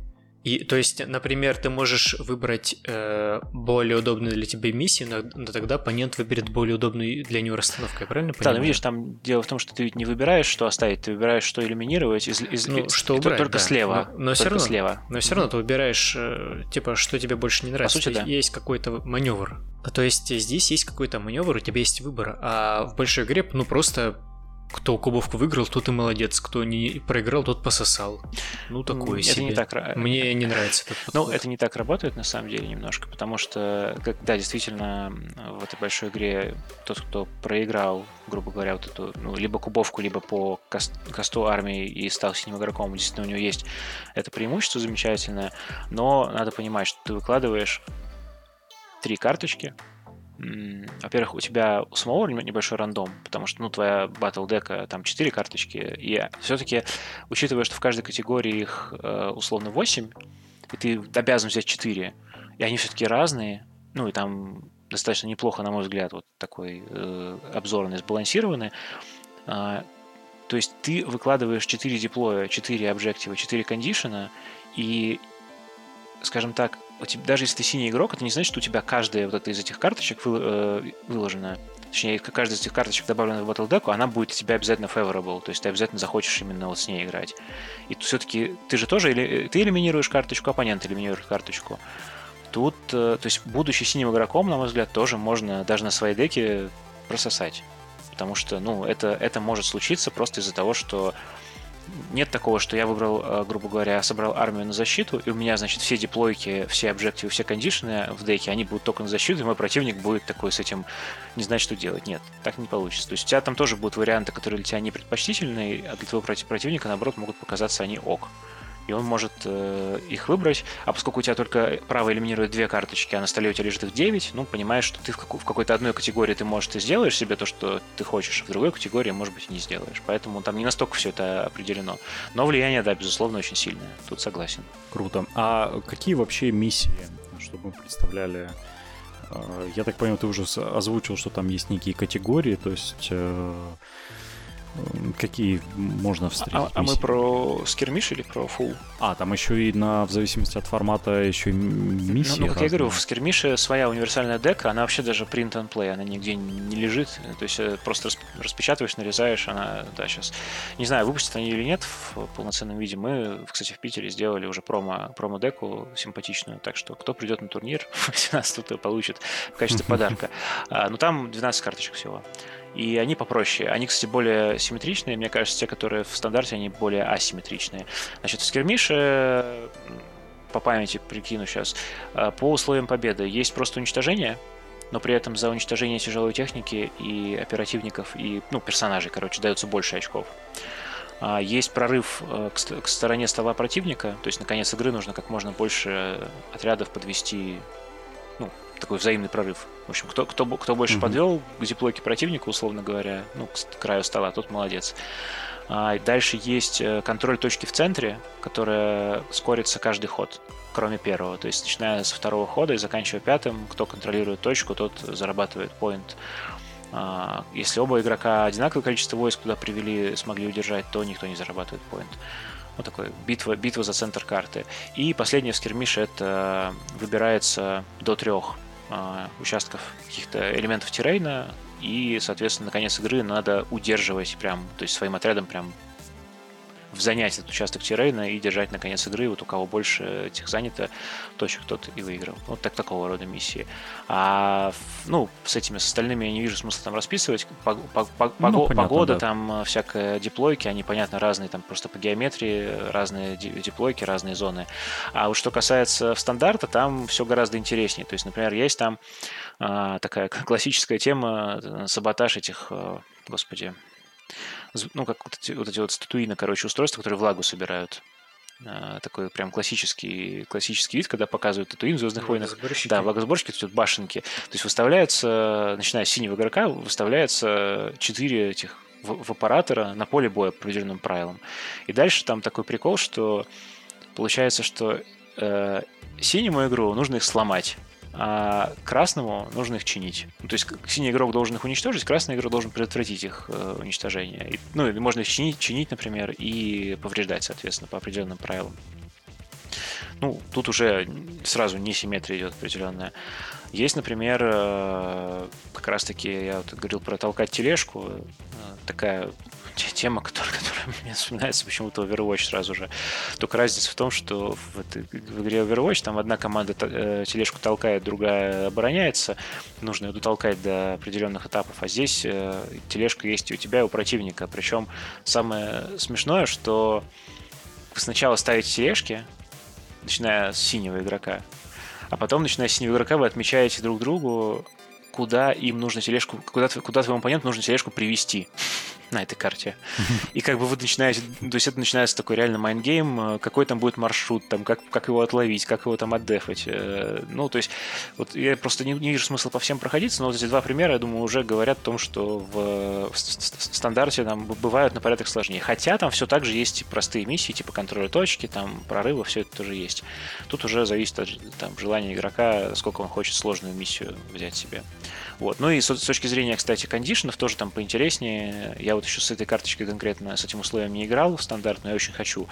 и, то есть, например, ты можешь выбрать э, более удобную для тебя миссию, но, но тогда оппонент выберет более удобную для него расстановку, я правильно понимаю? Да, но видишь, там дело в том, что ты ведь не выбираешь, что оставить, ты выбираешь, что элиминировать из, из ну, что убрать, только да. слева. Но, но все равно, слева. Но все равно ты выбираешь, э, типа, что тебе больше не нравится. По сути, да. Есть какой-то маневр. То есть здесь есть какой-то маневр, у тебя есть выбор, а в большой игре, ну просто кто кубовку выиграл, тот и молодец. Кто не проиграл, тот пососал. Ну, такое это себе. не так. Мне не нравится этот подход. Ну, это не так работает на самом деле немножко, потому что, как, да, действительно, в этой большой игре тот, кто проиграл, грубо говоря, вот эту, ну, либо кубовку, либо по косту армии и стал синим игроком, действительно, у него есть это преимущество замечательное, но надо понимать, что ты выкладываешь три карточки, во-первых, у тебя у самого небольшой рандом, потому что, ну, твоя батл дека там 4 карточки, и все-таки, учитывая, что в каждой категории их э, условно 8, и ты обязан взять 4, и они все-таки разные, ну, и там достаточно неплохо, на мой взгляд, вот такой э, обзорный, сбалансированный, э, то есть ты выкладываешь 4 диплоя, 4 объектива, 4 кондишена, и, скажем так, у тебя, даже если ты синий игрок, это не значит, что у тебя каждая вот эта из этих карточек вы, э, выложена. Точнее, каждая из этих карточек добавлена в Battle Deck, она будет у тебя обязательно favorable, то есть ты обязательно захочешь именно вот с ней играть. И все-таки ты же тоже, или, ты элиминируешь карточку, оппонент элиминирует карточку. Тут, э, то есть, будучи синим игроком, на мой взгляд, тоже можно даже на своей деке прососать. Потому что, ну, это, это может случиться просто из-за того, что нет такого, что я выбрал, э, грубо говоря, собрал армию на защиту, и у меня, значит, все диплойки, все объективы, все кондишены в деке, они будут только на защиту, и мой противник будет такой с этим не знать, что делать. Нет, так не получится. То есть у тебя там тоже будут варианты, которые для тебя не предпочтительные, а для твоего противника, наоборот, могут показаться они ок и он может э, их выбрать. А поскольку у тебя только право элиминирует две карточки, а на столе у тебя лежит их 9, ну, понимаешь, что ты в, как- в какой-то одной категории ты, может, и сделаешь себе то, что ты хочешь, а в другой категории, может быть, и не сделаешь. Поэтому там не настолько все это определено. Но влияние, да, безусловно, очень сильное. Тут согласен. Круто. А какие вообще миссии, чтобы мы представляли э, я так понимаю, ты уже озвучил, что там есть некие категории, то есть э, Какие можно встретить? А, а мы про скермиш или про фул? А, там еще и на, в зависимости от формата, еще и миссии. Ну, ну как я говорю, в скермише своя универсальная дека, она вообще даже print and play, она нигде не лежит. То есть э, просто распечатываешь, нарезаешь, она, да, сейчас. Не знаю, выпустят они или нет в полноценном виде. Мы, кстати, в Питере сделали уже промо, промо-деку симпатичную, так что кто придет на турнир 18 получит в качестве подарка. А, ну, там 12 карточек всего и они попроще. Они, кстати, более симметричные, мне кажется, те, которые в стандарте, они более асимметричные. Значит, в скермише, по памяти прикину сейчас, э, по условиям победы есть просто уничтожение, но при этом за уничтожение тяжелой техники и оперативников, и, ну, персонажей, короче, дается больше очков. А, есть прорыв э, к стороне стола противника, то есть на конец игры нужно как можно больше отрядов подвести ну, такой взаимный прорыв. В общем, кто, кто, кто больше mm-hmm. подвел к диплойке противника, условно говоря, ну, к краю стола, тот молодец. А дальше есть э, контроль точки в центре, которая скорится каждый ход, кроме первого. То есть, начиная со второго хода и заканчивая пятым, кто контролирует точку, тот зарабатывает поинт. А, если оба игрока одинаковое количество войск туда привели, смогли удержать, то никто не зарабатывает поинт. Вот такой битва, битва за центр карты. И последняя в скермише это выбирается до трех э, участков каких-то элементов террейна, и, соответственно, на конец игры надо удерживать прям, то есть своим отрядом прям занять этот участок террейна и держать на конец игры. Вот у кого больше этих занято точек, тот и выиграл. Вот так такого рода миссии. А ну, с этими с остальными я не вижу смысла там расписывать. По, по, по, ну, понятно, погода, да. там э, всякая диплойки, они, понятно, разные, там просто по геометрии разные диплойки, разные зоны. А вот что касается стандарта, там все гораздо интереснее. То есть, например, есть там а, такая классическая тема, э, саботаж этих, э, господи, ну, как вот эти вот, эти вот статуины, короче, устройства, которые влагу собирают. А, такой прям классический, классический вид, когда показывают татуин в Звездных войнах. Да, влагосборщики, то есть башенки. То есть выставляется, начиная с синего игрока, выставляется четыре этих в, оператора на поле боя по определенным правилам. И дальше там такой прикол, что получается, что э, синему игру нужно их сломать а красному нужно их чинить. Ну, то есть синий игрок должен их уничтожить, красный игрок должен предотвратить их э, уничтожение. И, ну, можно их чинить, чинить, например, и повреждать, соответственно, по определенным правилам. Ну, тут уже сразу несимметрия идет определенная. Есть, например, э, как раз-таки я вот говорил про толкать тележку. Э, такая тема, которая, которая мне вспоминается почему-то Overwatch сразу же. Только разница в том, что в, в игре Overwatch там одна команда э, тележку толкает, другая обороняется. Нужно ее дотолкать до определенных этапов. А здесь тележка есть и у тебя, и у противника. Причем самое смешное, что вы сначала ставите тележки, начиная с синего игрока, а потом, начиная с синего игрока, вы отмечаете друг другу, куда им нужно тележку, куда, куда твоему оппоненту нужно тележку привести на этой карте. И как бы вы начинаете, то есть это начинается такой реально mind game, э, какой там будет маршрут, там, как, как его отловить, как его там отдефать. Э, ну, то есть, вот я просто не, не вижу смысла по всем проходиться, но вот эти два примера, я думаю, уже говорят о том, что в, в стандарте там бывают на порядок сложнее. Хотя там все так же есть простые миссии, типа контроля точки, там прорыва, все это тоже есть. Тут уже зависит от там, желания игрока, сколько он хочет сложную миссию взять себе. Вот. Ну и с, с точки зрения, кстати, кондишенов тоже там поинтереснее. Я вот еще с этой карточкой конкретно, с этим условием не играл в стандарт, но я очень хочу.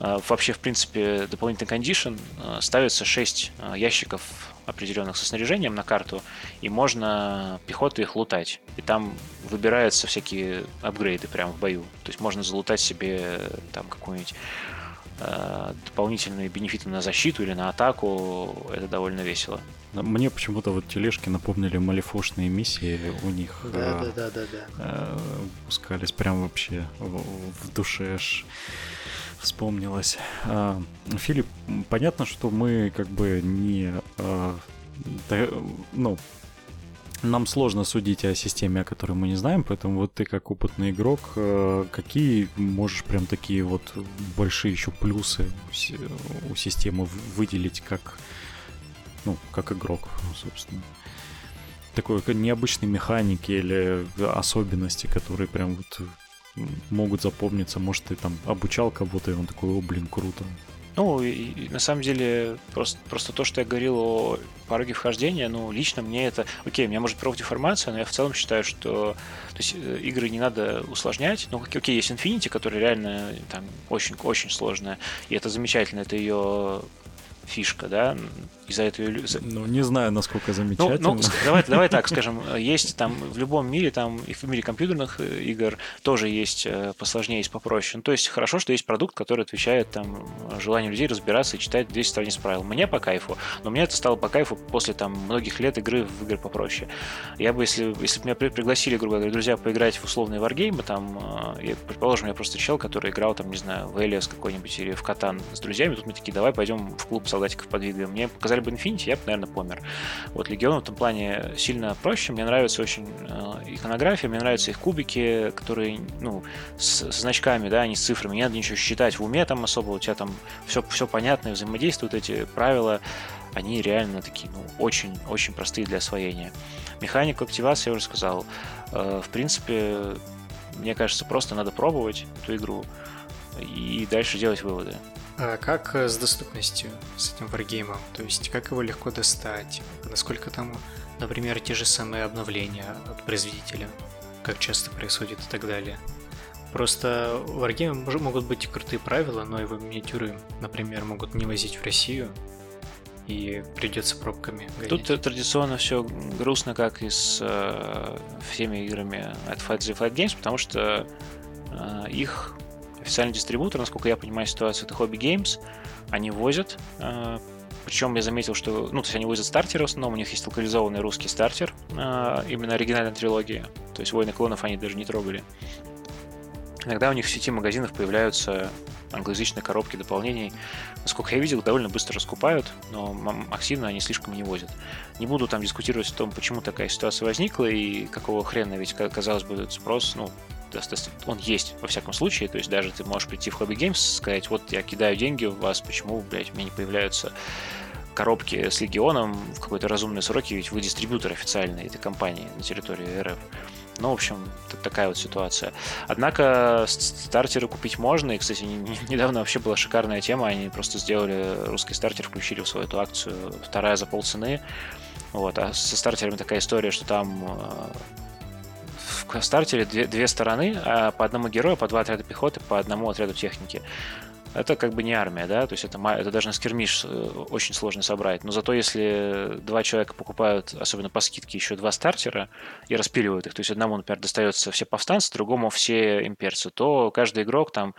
А, вообще, в принципе, дополнительный кондишн а, ставится 6 а, ящиков определенных со снаряжением на карту, и можно пехоту их лутать. И там выбираются всякие апгрейды прямо в бою. То есть можно залутать себе там какую-нибудь Э, дополнительные бенефиты на защиту или на атаку, это довольно весело. Мне почему-то вот тележки напомнили малифошные миссии у них. Да, э, да, да, да, да. Э, пускались прям вообще в, в душе аж вспомнилось. А, Филипп, понятно, что мы как бы не... А, да, ну, нам сложно судить о системе, о которой мы не знаем, поэтому вот ты как опытный игрок, э, какие можешь прям такие вот большие еще плюсы у системы выделить как, ну, как игрок, собственно? Такой необычной механики или особенности, которые прям вот могут запомниться. Может, ты там обучал кого-то, и он такой, о, блин, круто. Ну, и, на самом деле, просто, просто то, что я говорил о пороге вхождения, ну, лично мне это... Окей, у меня может пробовать информация, но я в целом считаю, что то есть, э, игры не надо усложнять. Ну, окей, есть Infinity, которая реально там очень-очень сложная, и это замечательно, это ее фишка, да, из-за этого... Ну, не знаю, насколько замечательно. Ну, ну давай, давай так скажем, есть там в любом мире, там и в мире компьютерных э, игр тоже есть э, посложнее, есть попроще. Ну, то есть хорошо, что есть продукт, который отвечает там желанию людей разбираться и читать 10 страниц правил. Мне по кайфу, но мне это стало по кайфу после там многих лет игры в игры попроще. Я бы, если, если бы меня пригласили, грубо говоря, друзья, поиграть в условные варгеймы, там, э, я, предположим, я просто чел, который играл там, не знаю, в Элиас какой-нибудь или в Катан с друзьями, тут мы такие, давай пойдем в клуб солдатиков подвигаем. Мне показали бы Infinity, я бы, наверное, помер. Вот Легион в этом плане сильно проще. Мне нравится очень э, иконография, мне нравятся их кубики, которые, ну, с, со значками, да, а не с цифрами. Не надо ничего считать в уме там особо, у тебя там все, все понятно, взаимодействуют эти правила они реально такие, ну, очень-очень простые для освоения. Механику активации я уже сказал. Э, в принципе, мне кажется, просто надо пробовать эту игру и дальше делать выводы. А как э, с доступностью с этим варгеймом? То есть как его легко достать? Насколько там, например, те же самые обновления от производителя? Как часто происходит и так далее? Просто в Wargame могут быть крутые правила, но его миниатюры, например, могут не возить в Россию, и придется пробками гонять. Тут традиционно все грустно, как и с э, всеми играми от Fight the Fight Games, потому что э, их официальный дистрибутор, насколько я понимаю ситуацию, это Hobby Games. Они возят. Э, Причем я заметил, что, ну, то есть они возят стартеры в основном, у них есть локализованный русский стартер, э, именно оригинальной трилогии. То есть Войны клонов они даже не трогали. Иногда у них в сети магазинов появляются англоязычные коробки дополнений. Насколько я видел, довольно быстро раскупают, но активно они слишком не возят. Не буду там дискутировать о том, почему такая ситуация возникла и какого хрена, ведь, казалось бы, этот спрос, ну, он есть во всяком случае, то есть даже ты можешь прийти в Hobby Games, сказать, вот я кидаю деньги в вас, почему, блядь, мне не появляются коробки с Легионом в какой-то разумные сроки, ведь вы дистрибьютор официальный этой компании на территории РФ. Ну, в общем, такая вот ситуация. Однако стартеры купить можно, и, кстати, недавно вообще была шикарная тема, они просто сделали русский стартер, включили в свою эту акцию, вторая за полцены. Вот, а со стартерами такая история, что там э, стартере две, две стороны, а по одному герою, по два отряда пехоты, по одному отряду техники это как бы не армия, да, то есть это, это даже на скермиш э, очень сложно собрать. Но зато если два человека покупают, особенно по скидке, еще два стартера и распиливают их, то есть одному, например, достается все повстанцы, другому все имперцы, то каждый игрок там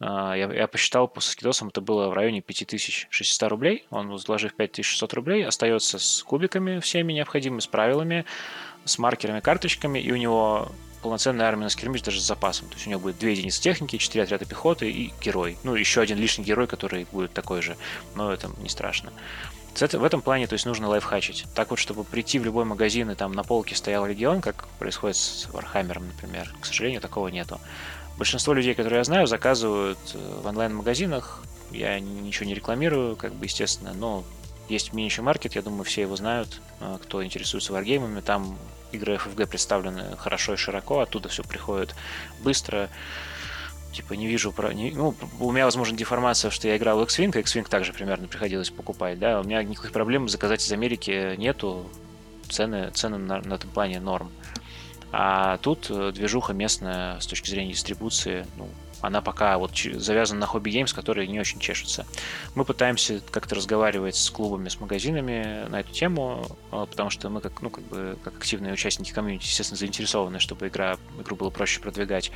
а, я, я посчитал по скидосам, это было в районе 5600 рублей. Он, вложив 5600 рублей, остается с кубиками всеми необходимыми, с правилами, с маркерами, карточками, и у него полноценная армия на скермиш даже с запасом. То есть у него будет две единицы техники, четыре отряда пехоты и герой. Ну, еще один лишний герой, который будет такой же. Но это не страшно. В этом плане, то есть, нужно лайфхачить. Так вот, чтобы прийти в любой магазин и там на полке стоял легион, как происходит с Вархаммером, например. К сожалению, такого нету. Большинство людей, которые я знаю, заказывают э, в онлайн-магазинах. Я ничего не рекламирую, как бы, естественно, но есть мини маркет, я думаю, все его знают, э, кто интересуется варгеймами. Там игры FFG представлены хорошо и широко, оттуда все приходит быстро. Типа не вижу про... Не, ну, у меня, возможно, деформация, что я играл в X-Wing, X-Wing также примерно приходилось покупать, да. У меня никаких проблем заказать из Америки нету. Цены, цены на, на этом плане норм. А тут э, движуха местная с точки зрения дистрибуции, ну, она пока вот завязана на хобби геймс, которые не очень чешутся. Мы пытаемся как-то разговаривать с клубами, с магазинами на эту тему, а, потому что мы как, ну, как бы, как активные участники комьюнити, естественно, заинтересованы, чтобы игра, игру было проще продвигать.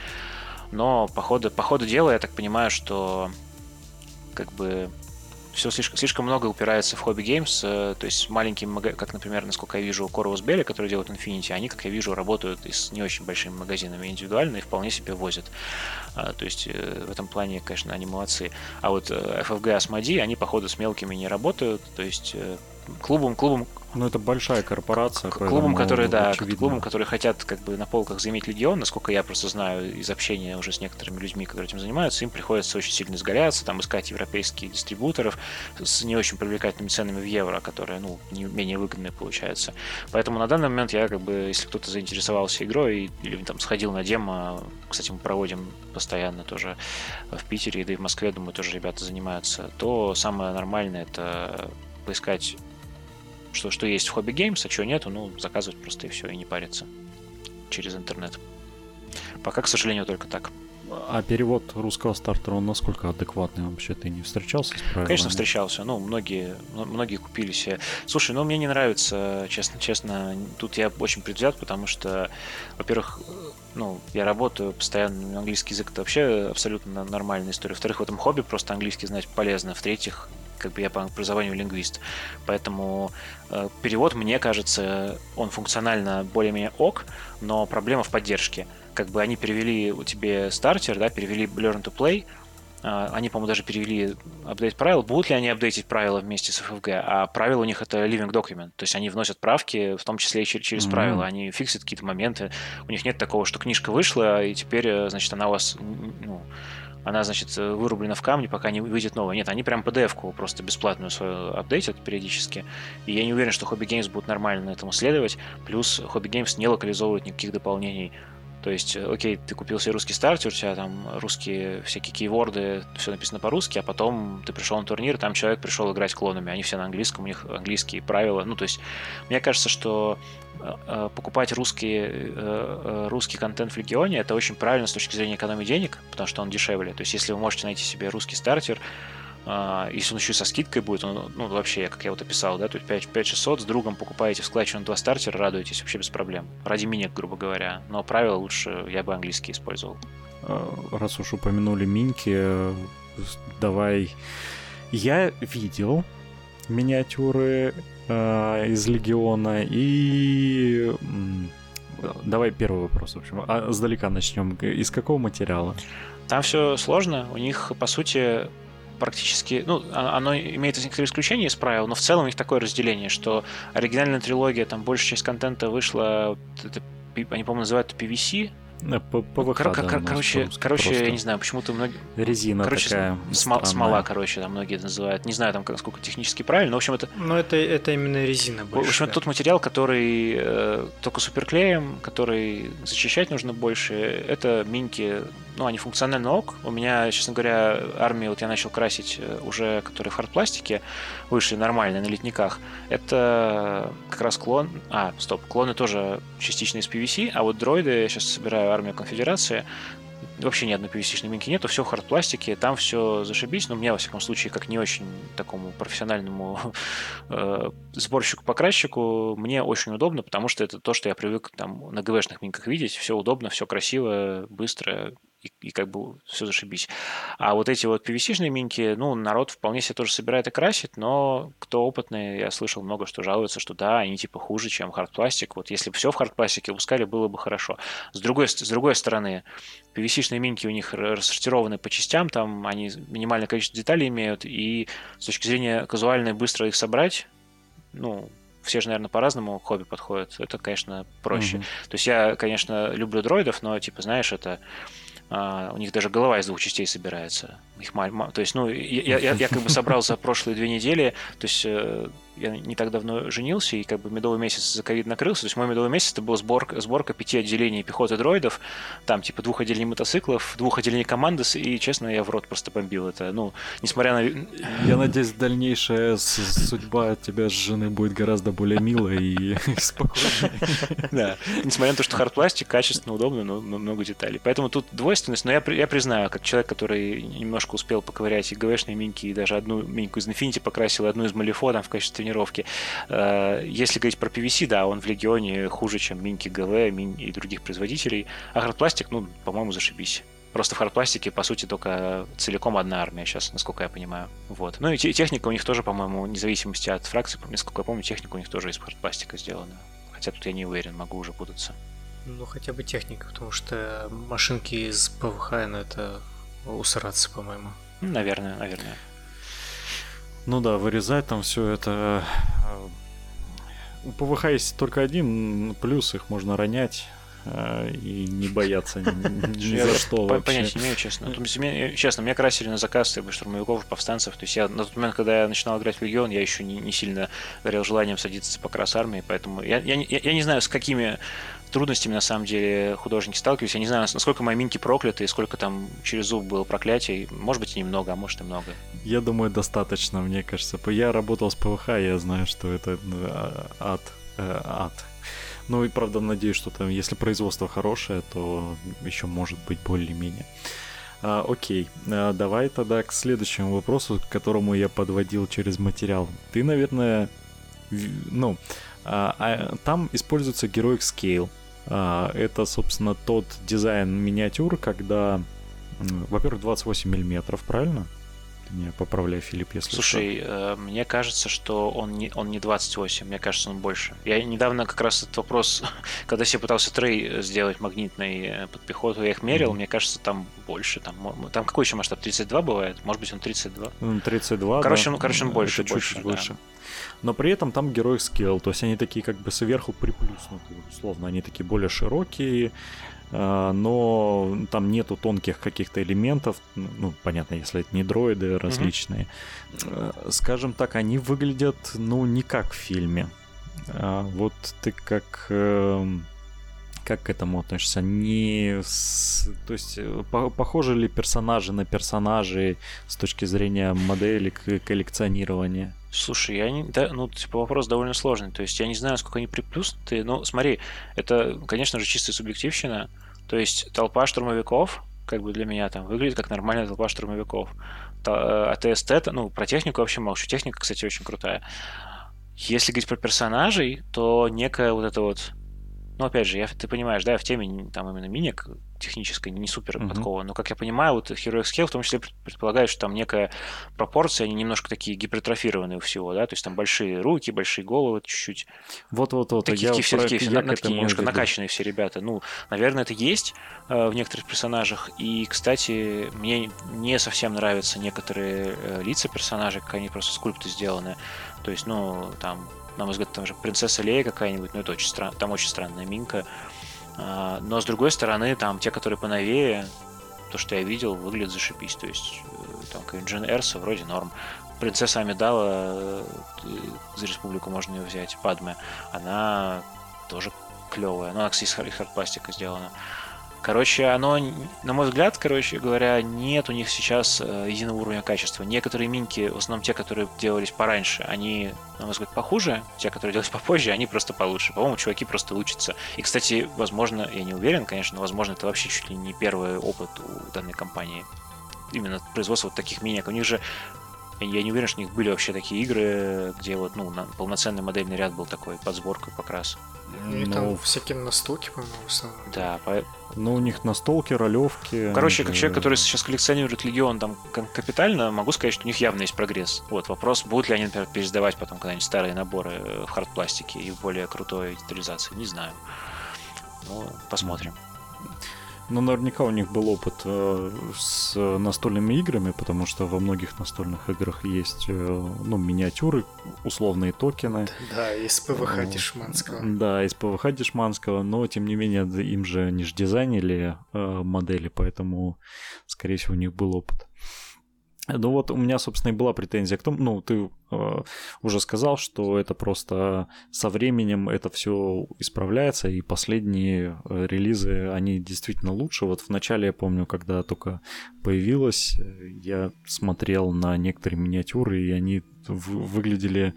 Но по ходу, по ходу дела я так понимаю, что как бы все слишком, слишком много упирается в хобби геймс, э, то есть маленькие, как, например, насколько я вижу, Corvus Belly, которые делают Infinity, они, как я вижу, работают и с не очень большими магазинами индивидуально и вполне себе возят. А, то есть э, в этом плане, конечно, они молодцы. А вот э, FFG Asmodee, они, походу, с мелкими не работают, то есть клубом, клубом, ну, это большая корпорация. К клубам, которые, да, очевидно. клубам, которые хотят как бы на полках заиметь легион, насколько я просто знаю из общения уже с некоторыми людьми, которые этим занимаются, им приходится очень сильно изгаляться, там искать европейских дистрибуторов с не очень привлекательными ценами в евро, которые, ну, не, менее выгодные получаются. Поэтому на данный момент я как бы, если кто-то заинтересовался игрой или там сходил на демо, кстати, мы проводим постоянно тоже в Питере, да и в Москве, думаю, тоже ребята занимаются, то самое нормальное это поискать что, что есть в хобби геймс, а что нету, ну, заказывать просто и все, и не париться через интернет. Пока, к сожалению, только так. А перевод русского стартера, он насколько адекватный вообще? Ты не встречался с правилами? Конечно, встречался. Ну, многие, многие купили себе. Слушай, ну, мне не нравится, честно, честно, тут я очень предвзят, потому что, во-первых, ну, я работаю постоянно, английский язык это вообще абсолютно нормальная история. Во-вторых, в этом хобби просто английский знать полезно. В-третьих, как бы я по образованию лингвист. Поэтому э, перевод, мне кажется, он функционально более-менее ок, но проблема в поддержке. Как бы они перевели у тебе стартер, да, перевели Learn to Play, э, они, по-моему, даже перевели апдейт правил. Будут ли они апдейтить правила вместе с FFG? А правила у них это living document. То есть они вносят правки, в том числе и через, через mm-hmm. правила. Они фиксят какие-то моменты. У них нет такого, что книжка вышла, и теперь, э, значит, она у вас ну, она, значит, вырублена в камне, пока не выйдет новая. Нет, они прям PDF-ку просто бесплатную свою апдейтят периодически. И я не уверен, что Hobby Games будут нормально этому следовать. Плюс Hobby Games не локализовывает никаких дополнений то есть, э, окей, ты купил себе русский стартер, у тебя там русские всякие кейворды, все написано по-русски, а потом ты пришел на турнир, там человек пришел играть клонами, они все на английском, у них английские правила. Ну, то есть, мне кажется, что покупать русский, русский контент в Легионе это очень правильно с точки зрения экономии денег, потому что он дешевле. То есть, если вы можете найти себе русский стартер, если он еще со скидкой будет, он, ну, вообще, как я вот описал, да, то есть 5, 5600 с другом покупаете в складчину два стартера, радуетесь вообще без проблем. Ради миник, грубо говоря. Но правила лучше я бы английский использовал. Раз уж упомянули минки, давай... Я видел миниатюры э, из Легиона и... Давай первый вопрос, в общем. А, сдалека начнем. Из какого материала? Там все сложно. У них, по сути, практически, ну, а, оно имеет некоторые исключения из правил, но в целом у них такое разделение, что оригинальная трилогия, там большая часть контента вышла, это, они, по-моему, называют это PVC, ПВХ, кор- да, короче, короче, я не знаю, почему-то многие... Резина короче, такая см- Смола, короче, там многие называют. Не знаю, там сколько технически правильно, но, в общем, это... Но это, это именно резина больше. В общем, да. тот материал, который э, только суперклеем, который зачищать нужно больше, это миньки, ну, они функционально ок. У меня, честно говоря, армии вот я начал красить э, уже, которые в хардпластике, вышли нормальные на литниках. Это как раз клон... А, стоп, клоны тоже частично из PVC, а вот дроиды, я сейчас собираю армию конфедерации, вообще ни одной PVC-шной минки нету, все в хардпластике, там все зашибись, но мне, во всяком случае, как не очень такому профессиональному э, сборщику-покрасчику, мне очень удобно, потому что это то, что я привык там на ГВшных минках видеть, все удобно, все красиво, быстро, и, и как бы все зашибись. А вот эти вот PVC-шные минки, ну, народ вполне себе тоже собирает и красит, но кто опытный, я слышал много, что жалуются, что да, они типа хуже, чем хардпластик. Вот если бы все в хардпластике выпускали, было бы хорошо. С другой, с другой стороны, PVC-шные минки у них рассортированы по частям, там они минимальное количество деталей имеют, и с точки зрения казуальной быстро их собрать, ну, все же, наверное, по-разному к хобби подходят. Это, конечно, проще. Mm-hmm. То есть я, конечно, люблю дроидов, но, типа, знаешь, это а, у них даже голова из двух частей собирается. Их маль... То есть, ну, я, я, я как бы собрал за прошлые две недели, то есть э, я не так давно женился, и как бы медовый месяц за ковид накрылся. То есть мой медовый месяц это была сборка, сборка пяти отделений пехоты дроидов, там типа двух отделений мотоциклов, двух отделений команды, и, честно, я в рот просто бомбил это. Ну, несмотря на... Я надеюсь, дальнейшая судьба тебя с жены будет гораздо более милая и спокойнее. Да, несмотря на то, что хардпластик качественно, удобно, но много деталей. Поэтому тут двойственность, но я, признаю, как человек, который немножко успел поковырять и ГВшные миньки, и даже одну миньку из Infinity покрасил, одну из Malifaux там в качестве тренировки. Э, если говорить про PVC, да, он в Легионе хуже, чем миньки ГВ Мин и других производителей. А хардпластик, ну, по-моему, зашибись. Просто в хардпластике, по сути, только целиком одна армия сейчас, насколько я понимаю. Вот. Ну и техника у них тоже, по-моему, вне зависимости от фракции, насколько я помню, техника у них тоже из хардпластика сделана. Хотя тут я не уверен, могу уже путаться. Ну, хотя бы техника, потому что машинки из ПВХ, ну, это усраться, по-моему. Наверное, наверное. Ну да, вырезать там все это. Э, у ПВХ есть только один плюс, их можно ронять э, и не бояться ни за что вообще. Понятия не имею, честно. Честно, меня красили на заказ штурмовиков, повстанцев. То есть я на тот момент, когда я начинал играть в Легион, я еще не, сильно горел желанием садиться по крас армии, поэтому я не знаю, с какими трудностями, на самом деле, художники сталкивались. Я не знаю, насколько мои минки прокляты, и сколько там через зуб было проклятий. Может быть, и немного, а может и много. Я думаю, достаточно, мне кажется. Я работал с ПВХ, я знаю, что это а, ад. Э, ад. Ну и правда надеюсь, что там, если производство хорошее, то еще может быть более-менее. А, окей, а, давай тогда к следующему вопросу, к которому я подводил через материал. Ты, наверное, ну, а, а, там используется Heroic Scale. А, это, собственно, тот дизайн миниатюр, когда, во-первых, 28 миллиметров, правильно? Ты меня поправляй, Филипп, если Слушай, что. Э, мне кажется, что он не, он не 28, мне кажется, он больше. Я недавно как раз этот вопрос, когда себе пытался трей сделать магнитный э, под пехоту, я их мерил, mm-hmm. мне кажется, там больше. Там, там какой еще масштаб? 32 бывает? Может быть, он 32? 32, Короче, да. он, короче, он больше. Это чуть-чуть больше. Да но при этом там герой скилл, то есть они такие как бы сверху приплюснутые, условно, они такие более широкие, а, но там нету тонких каких-то элементов, ну, понятно, если это не дроиды различные. Mm-hmm. Скажем так, они выглядят, ну, не как в фильме. А, вот ты как как к этому относишься? Не с... То есть, э, по похожи ли персонажи на персонажей с точки зрения модели коллекционирования? Слушай, я не, да, ну, типа, вопрос довольно сложный. То есть я не знаю, сколько они приплюснуты. Но смотри, это, конечно же, чистая субъективщина. То есть толпа штурмовиков, как бы для меня там, выглядит как нормальная толпа штурмовиков. А ТСТ, ну, про технику вообще молчу. Техника, кстати, очень крутая. Если говорить про персонажей, то некая вот эта вот ну, опять же, я, ты понимаешь, да, я в теме там именно миник технической не супер mm-hmm. подкован, но, как я понимаю, вот Heroic Scale в том числе предполагает, что там некая пропорция, они немножко такие гипертрофированные у всего, да, то есть там большие руки, большие головы чуть-чуть. Вот-вот-вот. Такие, я все, такие, все, на, такие немножко веду. накачанные все ребята. Ну, наверное, это есть э, в некоторых персонажах. И, кстати, мне не совсем нравятся некоторые э, лица персонажей, как они просто скульпты сделаны. То есть, ну, там на мой взгляд, там же принцесса Лея какая-нибудь, ну это очень странно, там очень странная минка. А, но с другой стороны, там те, которые поновее, то, что я видел, выглядит зашибись. То есть э, там Джин Эрса вроде норм. Принцесса Амидала э, за республику можно ее взять, Падме. Она тоже клевая. Ну, она, кстати, из хардпластика сделана. Короче, оно, на мой взгляд, короче говоря, нет у них сейчас э, единого уровня качества. Некоторые минки, в основном те, которые делались пораньше, они, на мой взгляд, похуже. Те, которые делались попозже, они просто получше. По-моему, чуваки просто учатся. И, кстати, возможно, я не уверен, конечно, но, возможно, это вообще чуть ли не первый опыт у данной компании. Именно производство вот таких миник. У них же я не уверен, что у них были вообще такие игры, где вот, ну, полноценный модельный ряд был такой под сборку раз. Ну, и там ну, всякие настолки, по-моему, в основном. Да, по... Ну, у них настолки, ролевки. Короче, как человек, который сейчас коллекционирует Легион там капитально, могу сказать, что у них явно есть прогресс. Вот, вопрос, будут ли они, например, пересдавать потом когда-нибудь старые наборы в хардпластике и в более крутой детализации, не знаю. Ну, посмотрим. Ну, наверняка у них был опыт э, с настольными играми, потому что во многих настольных играх есть, э, ну, миниатюры, условные токены. Да, из ПВХ э, Дешманского. Да, из ПВХ Дешманского, но, тем не менее, им же не ж дизайнили э, модели, поэтому, скорее всего, у них был опыт. Ну вот у меня, собственно, и была претензия к тому, ну, ты э, уже сказал, что это просто со временем это все исправляется, и последние э, релизы, они действительно лучше. Вот в начале, я помню, когда только появилось, я смотрел на некоторые миниатюры, и они выглядели,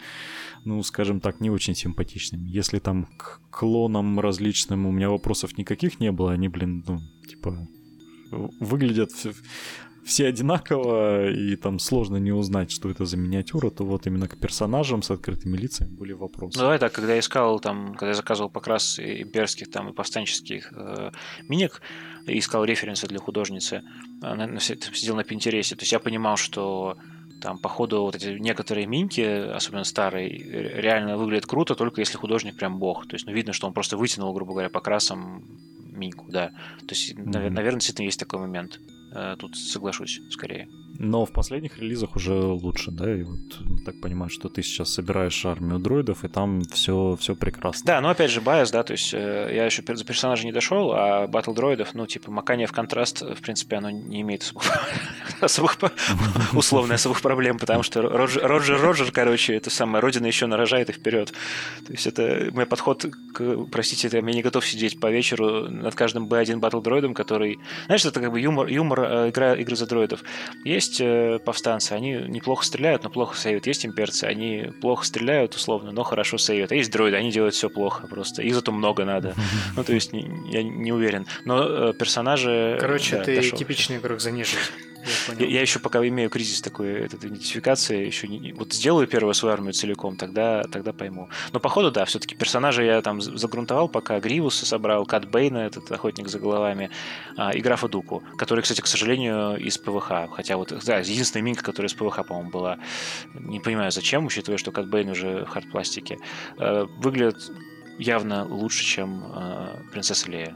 ну, скажем так, не очень симпатичными. Если там к клонам различным у меня вопросов никаких не было, они, блин, ну, типа, выглядят все одинаково, и там сложно не узнать, что это за миниатюра, то вот именно к персонажам с открытыми лицами были вопросы. Ну, давай так, когда я искал, там, когда я заказывал покрас имперских там, и повстанческих э, миник, искал референсы для художницы, э, сидел на Пинтересе, то есть я понимал, что там, походу, вот эти некоторые минки, особенно старые, реально выглядят круто, только если художник прям бог. То есть, ну, видно, что он просто вытянул, грубо говоря, покрасом миньку, да. То есть, mm-hmm. наверное, действительно есть такой момент. Э, тут соглашусь скорее. Но в последних релизах уже лучше, да? И вот так понимаю, что ты сейчас собираешь армию дроидов, и там все, все прекрасно. Да, но опять же, bias, да, то есть э, я еще за персонажа не дошел, а батл дроидов, ну, типа, макание в контраст, в принципе, оно не имеет особых, условно, особых проблем, потому что Roger, Roger, Roger, короче, это самое, Родина еще нарожает и вперед. То есть это мой подход к, простите, я не готов сидеть по вечеру над каждым B1 battle дроидом, который, знаешь, это как бы юмор, юмор э, игра, игры за дроидов. Есть э, повстанцы, они неплохо стреляют, но плохо сейвят. Есть имперцы, они плохо стреляют, условно, но хорошо сейвят. А есть дроиды, они делают все плохо просто. Их зато много надо. Ну, то есть, я не уверен. Но э, персонажи... Короче, ты типичный игрок занижен. Я, я еще пока имею кризис такой этот, идентификации, еще не, вот сделаю первую свою армию целиком, тогда, тогда пойму. Но походу, да, все-таки персонажи я там загрунтовал, пока Гривуса собрал, Кат Бейна, этот охотник за головами, а, и графа Дуку, который, кстати, к сожалению, из ПВХ. Хотя вот, да, единственная минка, которая из ПВХ, по-моему, была. Не понимаю, зачем, учитывая, что Кат Бейн уже в хардпластике. Э, выглядит явно лучше, чем э, принцесса Лея.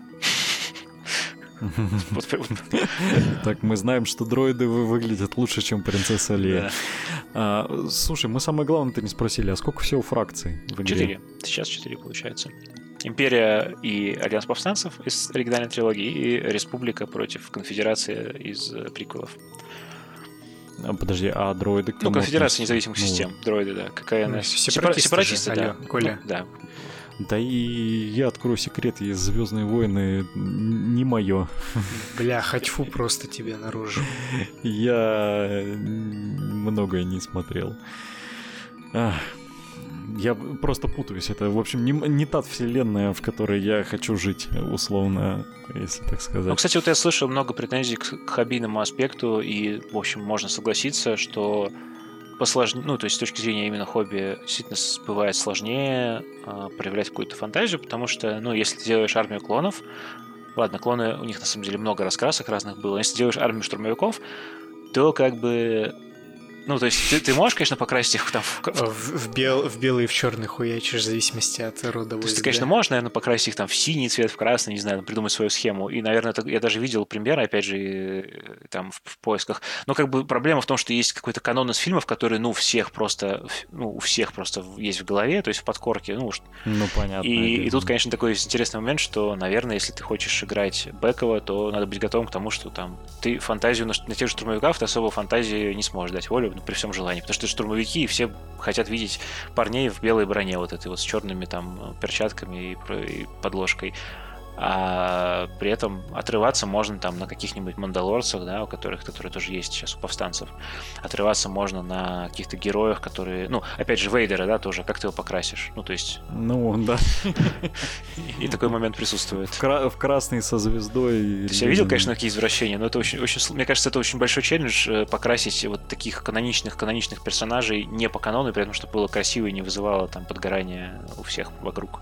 Так, мы знаем, что дроиды выглядят лучше, чем принцесса Лея. А, слушай, мы самое главное-то не спросили, а сколько всего фракций в игре? Четыре. Сейчас четыре получается. Империя и Альянс повстанцев из оригинальной трилогии и Республика против Конфедерации из э, приквелов. А, подожди, а дроиды? Ну, Конфедерация независимых ну, систем. Дроиды, да. Какая она? Сепаратисты, Сепаратисты да. Коля. Ну, да. Да и я открою секрет, есть Звездные войны не мое. Бля, хочу просто тебе наружу. Я многое не смотрел. Я просто путаюсь. Это, в общем, не, не та вселенная, в которой я хочу жить, условно, если так сказать. Ну, кстати, вот я слышал много претензий к, к хоббийному аспекту, и, в общем, можно согласиться, что посложнее, ну, то есть с точки зрения именно хобби, действительно бывает сложнее э, проявлять какую-то фантазию, потому что, ну, если ты делаешь армию клонов, ладно, клоны, у них на самом деле много раскрасок разных было, если делаешь армию штурмовиков, то как бы Ну, то есть ты, ты можешь, конечно, покрасить их там в... В, в, бел, в белый и в черный хуячишь, в зависимости от рода То есть ты, конечно, можешь, наверное, покрасить их там в синий цвет, в красный, не знаю, придумать свою схему. И, наверное, это, я даже видел примеры, опять же, э, там в, в поисках. Но как бы проблема в том, что есть какой-то канон из фильмов, который, ну, всех просто, ну, у всех просто есть в голове, то есть в подкорке, ну, ну понятно. И, и тут, конечно, такой интересный момент, что, наверное, если ты хочешь играть Бекова, то надо быть готовым к тому, что там ты фантазию на, на тех же штурмовиках, ты особо фантазии не сможешь дать волю ну, при всем желании, потому что штурмовики, и все хотят видеть парней в белой броне, вот этой вот с черными там перчатками и, и подложкой а при этом отрываться можно там на каких-нибудь мандалорцах, да, у которых, которые тоже есть сейчас у повстанцев. Отрываться можно на каких-то героях, которые, ну, опять же, Вейдера, да, тоже, как ты его покрасишь, ну, то есть... Ну, да. И такой момент присутствует. В красный со звездой. То есть я видел, конечно, такие извращения, но это очень, очень, мне кажется, это очень большой челлендж э, покрасить вот таких каноничных, каноничных персонажей не по канону, при этом, чтобы было красиво и не вызывало там подгорание у всех вокруг.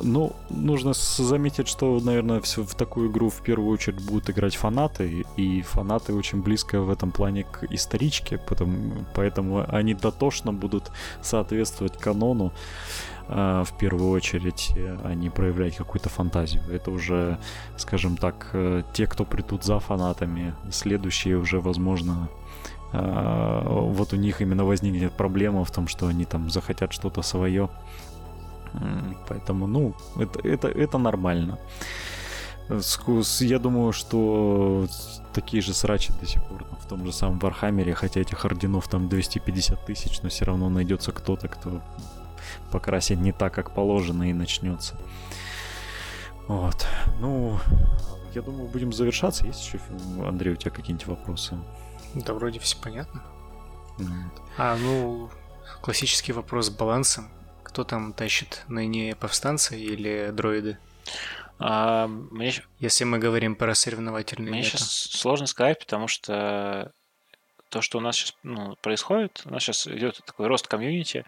Ну, нужно заметить, что, наверное, все в такую игру в первую очередь будут играть фанаты, и фанаты очень близко в этом плане к историчке, потому, поэтому они дотошно будут соответствовать канону э, в первую очередь, а не проявлять какую-то фантазию. Это уже, скажем так, э, те, кто придут за фанатами, следующие уже, возможно, э, вот у них именно возникнет проблема в том, что они там захотят что-то свое Поэтому, ну, это, это, это нормально. Я думаю, что такие же срачи до сих пор в том же самом Вархаммере, хотя этих орденов там 250 тысяч, но все равно найдется кто-то, кто покрасит не так, как положено, и начнется. Вот. Ну, я думаю, будем завершаться. Есть еще, Андрей, у тебя какие-нибудь вопросы? Да, вроде все понятно. Вот. А, ну, классический вопрос с балансом. Кто там тащит? Ныне повстанцы или дроиды? А, мне... Если мы говорим про соревновательные Мне сейчас сложно сказать, потому что то, что у нас сейчас ну, происходит, у нас сейчас идет такой рост комьюнити,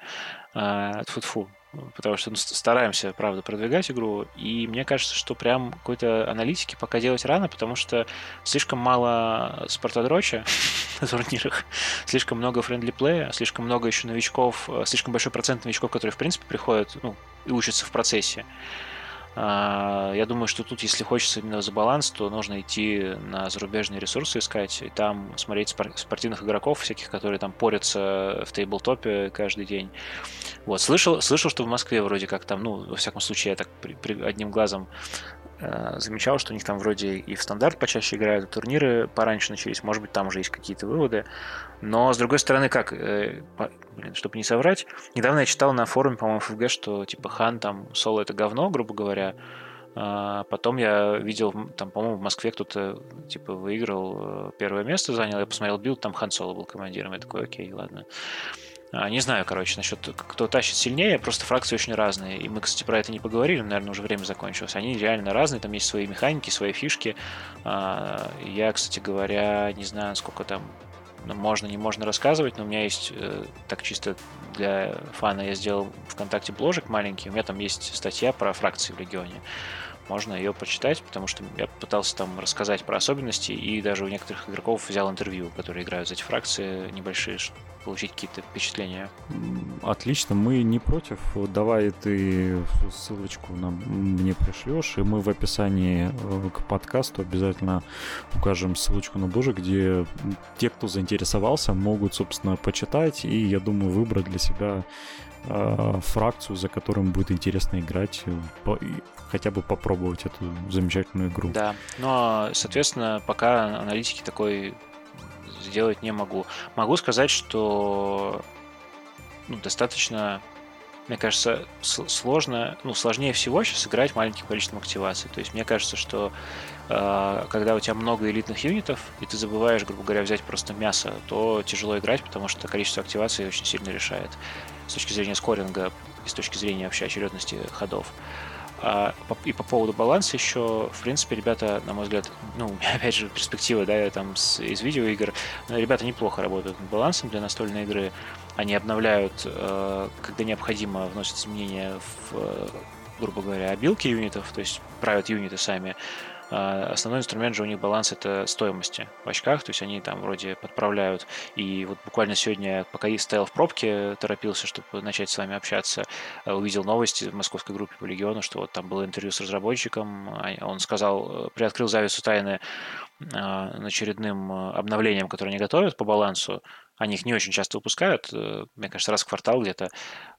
э, фу потому что ну, стараемся, правда, продвигать игру, и мне кажется, что прям какой-то аналитики пока делать рано, потому что слишком мало спортодроча на турнирах, слишком много френдли плея, слишком много еще новичков, э, слишком большой процент новичков, которые, в принципе, приходят ну, и учатся в процессе. А, я думаю, что тут, если хочется именно за баланс, то нужно идти на зарубежные ресурсы искать, и там смотреть спортивных игроков всяких, которые там порятся в тейблтопе каждый день. Вот, слышал, слышал, что в Москве вроде как там, ну, во всяком случае, я так при, при, одним глазом замечал, что у них там вроде и в стандарт почаще играют, турниры пораньше начались, может быть, там уже есть какие-то выводы. Но, с другой стороны, как, э, блин, чтобы не соврать, недавно я читал на форуме, по-моему, FFG, что, типа, хан там, соло это говно, грубо говоря, а потом я видел, там, по-моему, в Москве кто-то, типа, выиграл, э, первое место занял, я посмотрел билд, там Хан Соло был командиром, я такой, окей, ладно. А, не знаю, короче, насчет кто тащит сильнее, просто фракции очень разные. И мы, кстати, про это не поговорили, наверное, уже время закончилось. Они реально разные, там есть свои механики, свои фишки. А, я, кстати говоря, не знаю, сколько там ну, можно, не можно рассказывать, но у меня есть, э, так чисто для фана, я сделал ВКонтакте бложек маленький, у меня там есть статья про фракции в регионе можно ее почитать, потому что я пытался там рассказать про особенности, и даже у некоторых игроков взял интервью, которые играют за эти фракции небольшие, получить какие-то впечатления. Отлично, мы не против. Давай ты ссылочку нам мне пришлешь, и мы в описании э, к подкасту обязательно укажем ссылочку на боже, где те, кто заинтересовался, могут, собственно, почитать и, я думаю, выбрать для себя э, фракцию, за которым будет интересно играть, э, по, хотя бы попробовать эту замечательную игру. Да, но, соответственно, пока аналитики такой сделать не могу. Могу сказать, что ну, достаточно, мне кажется, сложно, ну, сложнее всего сейчас играть маленьким количеством активаций. То есть мне кажется, что э, когда у тебя много элитных юнитов, и ты забываешь, грубо говоря, взять просто мясо, то тяжело играть, потому что количество активаций очень сильно решает с точки зрения скоринга и с точки зрения вообще очередности ходов. И по поводу баланса еще, в принципе, ребята, на мой взгляд, ну, опять же, перспектива, да, там с, из видеоигр, ребята неплохо работают над балансом для настольной игры. Они обновляют, э, когда необходимо, вносят изменения в, грубо говоря, обилки юнитов, то есть правят юниты сами. А, основной инструмент же у них баланс это стоимости в очках, то есть они там вроде подправляют. И вот буквально сегодня, пока я стоял в пробке, торопился, чтобы начать с вами общаться, увидел новости в московской группе по Легиону, что вот там было интервью с разработчиком, а, он сказал, приоткрыл завесу тайны очередным обновлением, которое они готовят по балансу, они их не очень часто выпускают, э, мне кажется, раз в квартал где-то,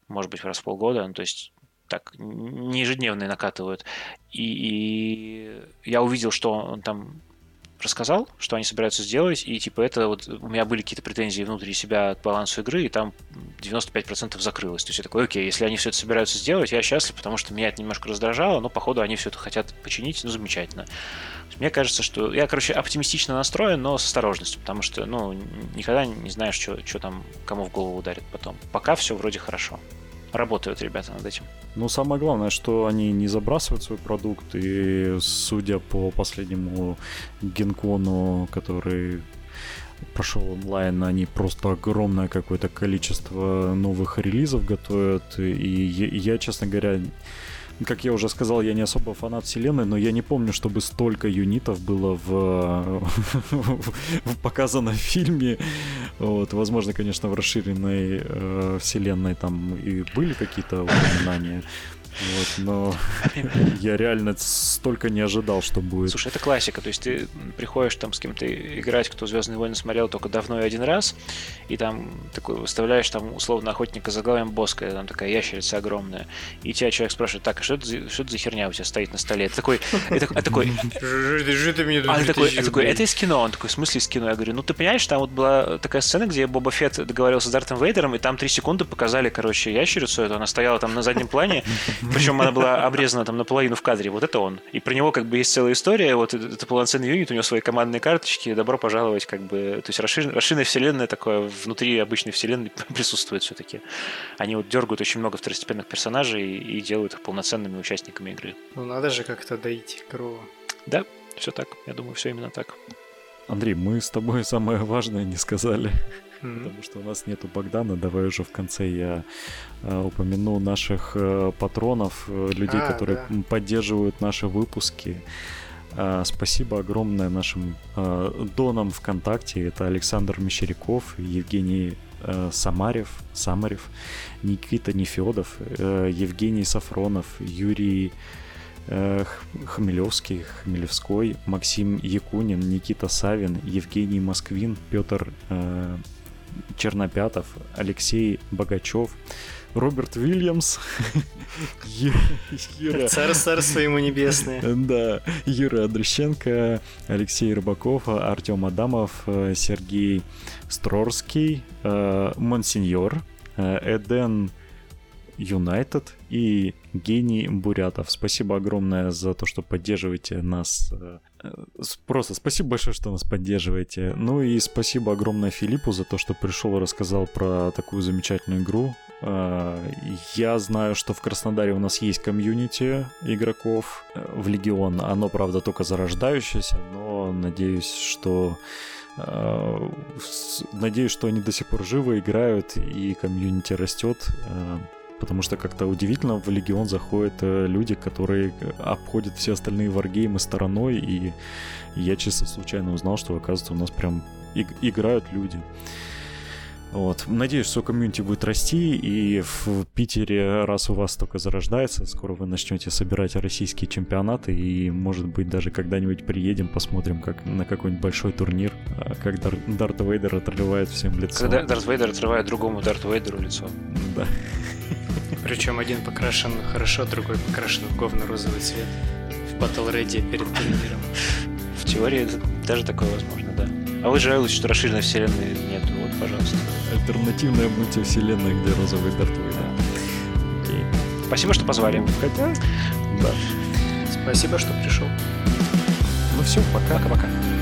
может быть, раз в полгода, ну, то есть так не ежедневные накатывают. И, и я увидел, что он там рассказал, что они собираются сделать, и типа это вот у меня были какие-то претензии внутри себя к балансу игры, и там 95% закрылось. То есть я такой, окей, если они все это собираются сделать, я счастлив, потому что меня это немножко раздражало, но походу они все это хотят починить, ну замечательно. Мне кажется, что я, короче, оптимистично настроен, но с осторожностью, потому что, ну, никогда не знаешь, что, там кому в голову ударит потом. Пока все вроде хорошо работают ребята над этим. Ну, самое главное, что они не забрасывают свой продукт, и судя по последнему генкону, который прошел онлайн, они просто огромное какое-то количество новых релизов готовят, и я, честно говоря, как я уже сказал, я не особо фанат вселенной, но я не помню, чтобы столько юнитов было в, в показано в фильме. Вот, возможно, конечно, в расширенной э, вселенной там и были какие-то упоминания. Вот, но я реально столько не ожидал, что будет. Слушай, это классика. То есть ты приходишь там с кем-то играть, кто Звездные войны смотрел только давно и один раз, и там такой выставляешь там условно охотника за главием Боска, там такая ящерица огромная, и тебя человек спрашивает, так, а что это, за, что это за херня у тебя стоит на столе? Это такой, это, это такой, а такой, это такой, это из кино, он такой, в смысле из кино? Я говорю, ну ты понимаешь, там вот была такая сцена, где Боба Фетт договорился с Дартом Вейдером, и там три секунды показали, короче, ящерицу эту, она стояла там на заднем плане, причем она была обрезана там наполовину в кадре. Вот это он. И про него как бы есть целая история. Вот это, полноценный юнит, у него свои командные карточки. Добро пожаловать, как бы. То есть расширенная вселенная такое внутри обычной вселенной присутствует все-таки. Они вот дергают очень много второстепенных персонажей и делают их полноценными участниками игры. Ну надо же как-то доить корову. Да, все так. Я думаю, все именно так. Андрей, мы с тобой самое важное не сказали. Mm-hmm. Потому что у нас нету Богдана. Давай уже в конце я э, упомяну наших э, патронов, э, людей, а, которые да. поддерживают наши выпуски. Э, спасибо огромное нашим э, донам ВКонтакте. Это Александр Мещеряков, Евгений э, Самарев, Самарев, Никита Нефедов, э, Евгений Сафронов, Юрий Хмелевский, Хмелевской, Максим Якунин, Никита Савин, Евгений Москвин, Петр Чернопятов, Алексей Богачев, Роберт Вильямс, Юра... Царство ему небесное. Да, Юра Андрющенко, Алексей Рыбаков, Артем Адамов, Сергей Строрский, э, Монсеньор, э, Эден Юнайтед и Гений Бурятов. Спасибо огромное за то, что поддерживаете нас. Э, просто спасибо большое, что нас поддерживаете. Ну и спасибо огромное Филиппу за то, что пришел и рассказал про такую замечательную игру. Э, я знаю, что в Краснодаре у нас есть комьюнити игроков э, в Легион. Оно, правда, только зарождающееся, но надеюсь, что Надеюсь, что они до сих пор живы, играют, и комьюнити растет потому что как-то удивительно в Легион заходят э, люди, которые обходят все остальные варгеймы стороной, и я чисто случайно узнал, что, оказывается, у нас прям играют люди. Вот. Надеюсь, что комьюнити будет расти, и в Питере, раз у вас только зарождается, скоро вы начнете собирать российские чемпионаты, и, может быть, даже когда-нибудь приедем, посмотрим как на какой-нибудь большой турнир, а, как Дар- Дарт Вейдер отрывает всем лицо. Когда Дарт Вейдер отрывает другому Дарту Вейдеру лицо. Да. Причем один покрашен хорошо, другой покрашен в говно-розовый цвет. В Battle Ready перед турниром. В теории даже такое возможно, да. А вы жалуетесь, что расширенной вселенной нет. Вот, пожалуйста. Альтернативная мультивселенная, где розовый Дарт Да. Окей. Спасибо, что позвали. Хотя, да. Спасибо, что пришел. Ну все, пока. Пока-пока.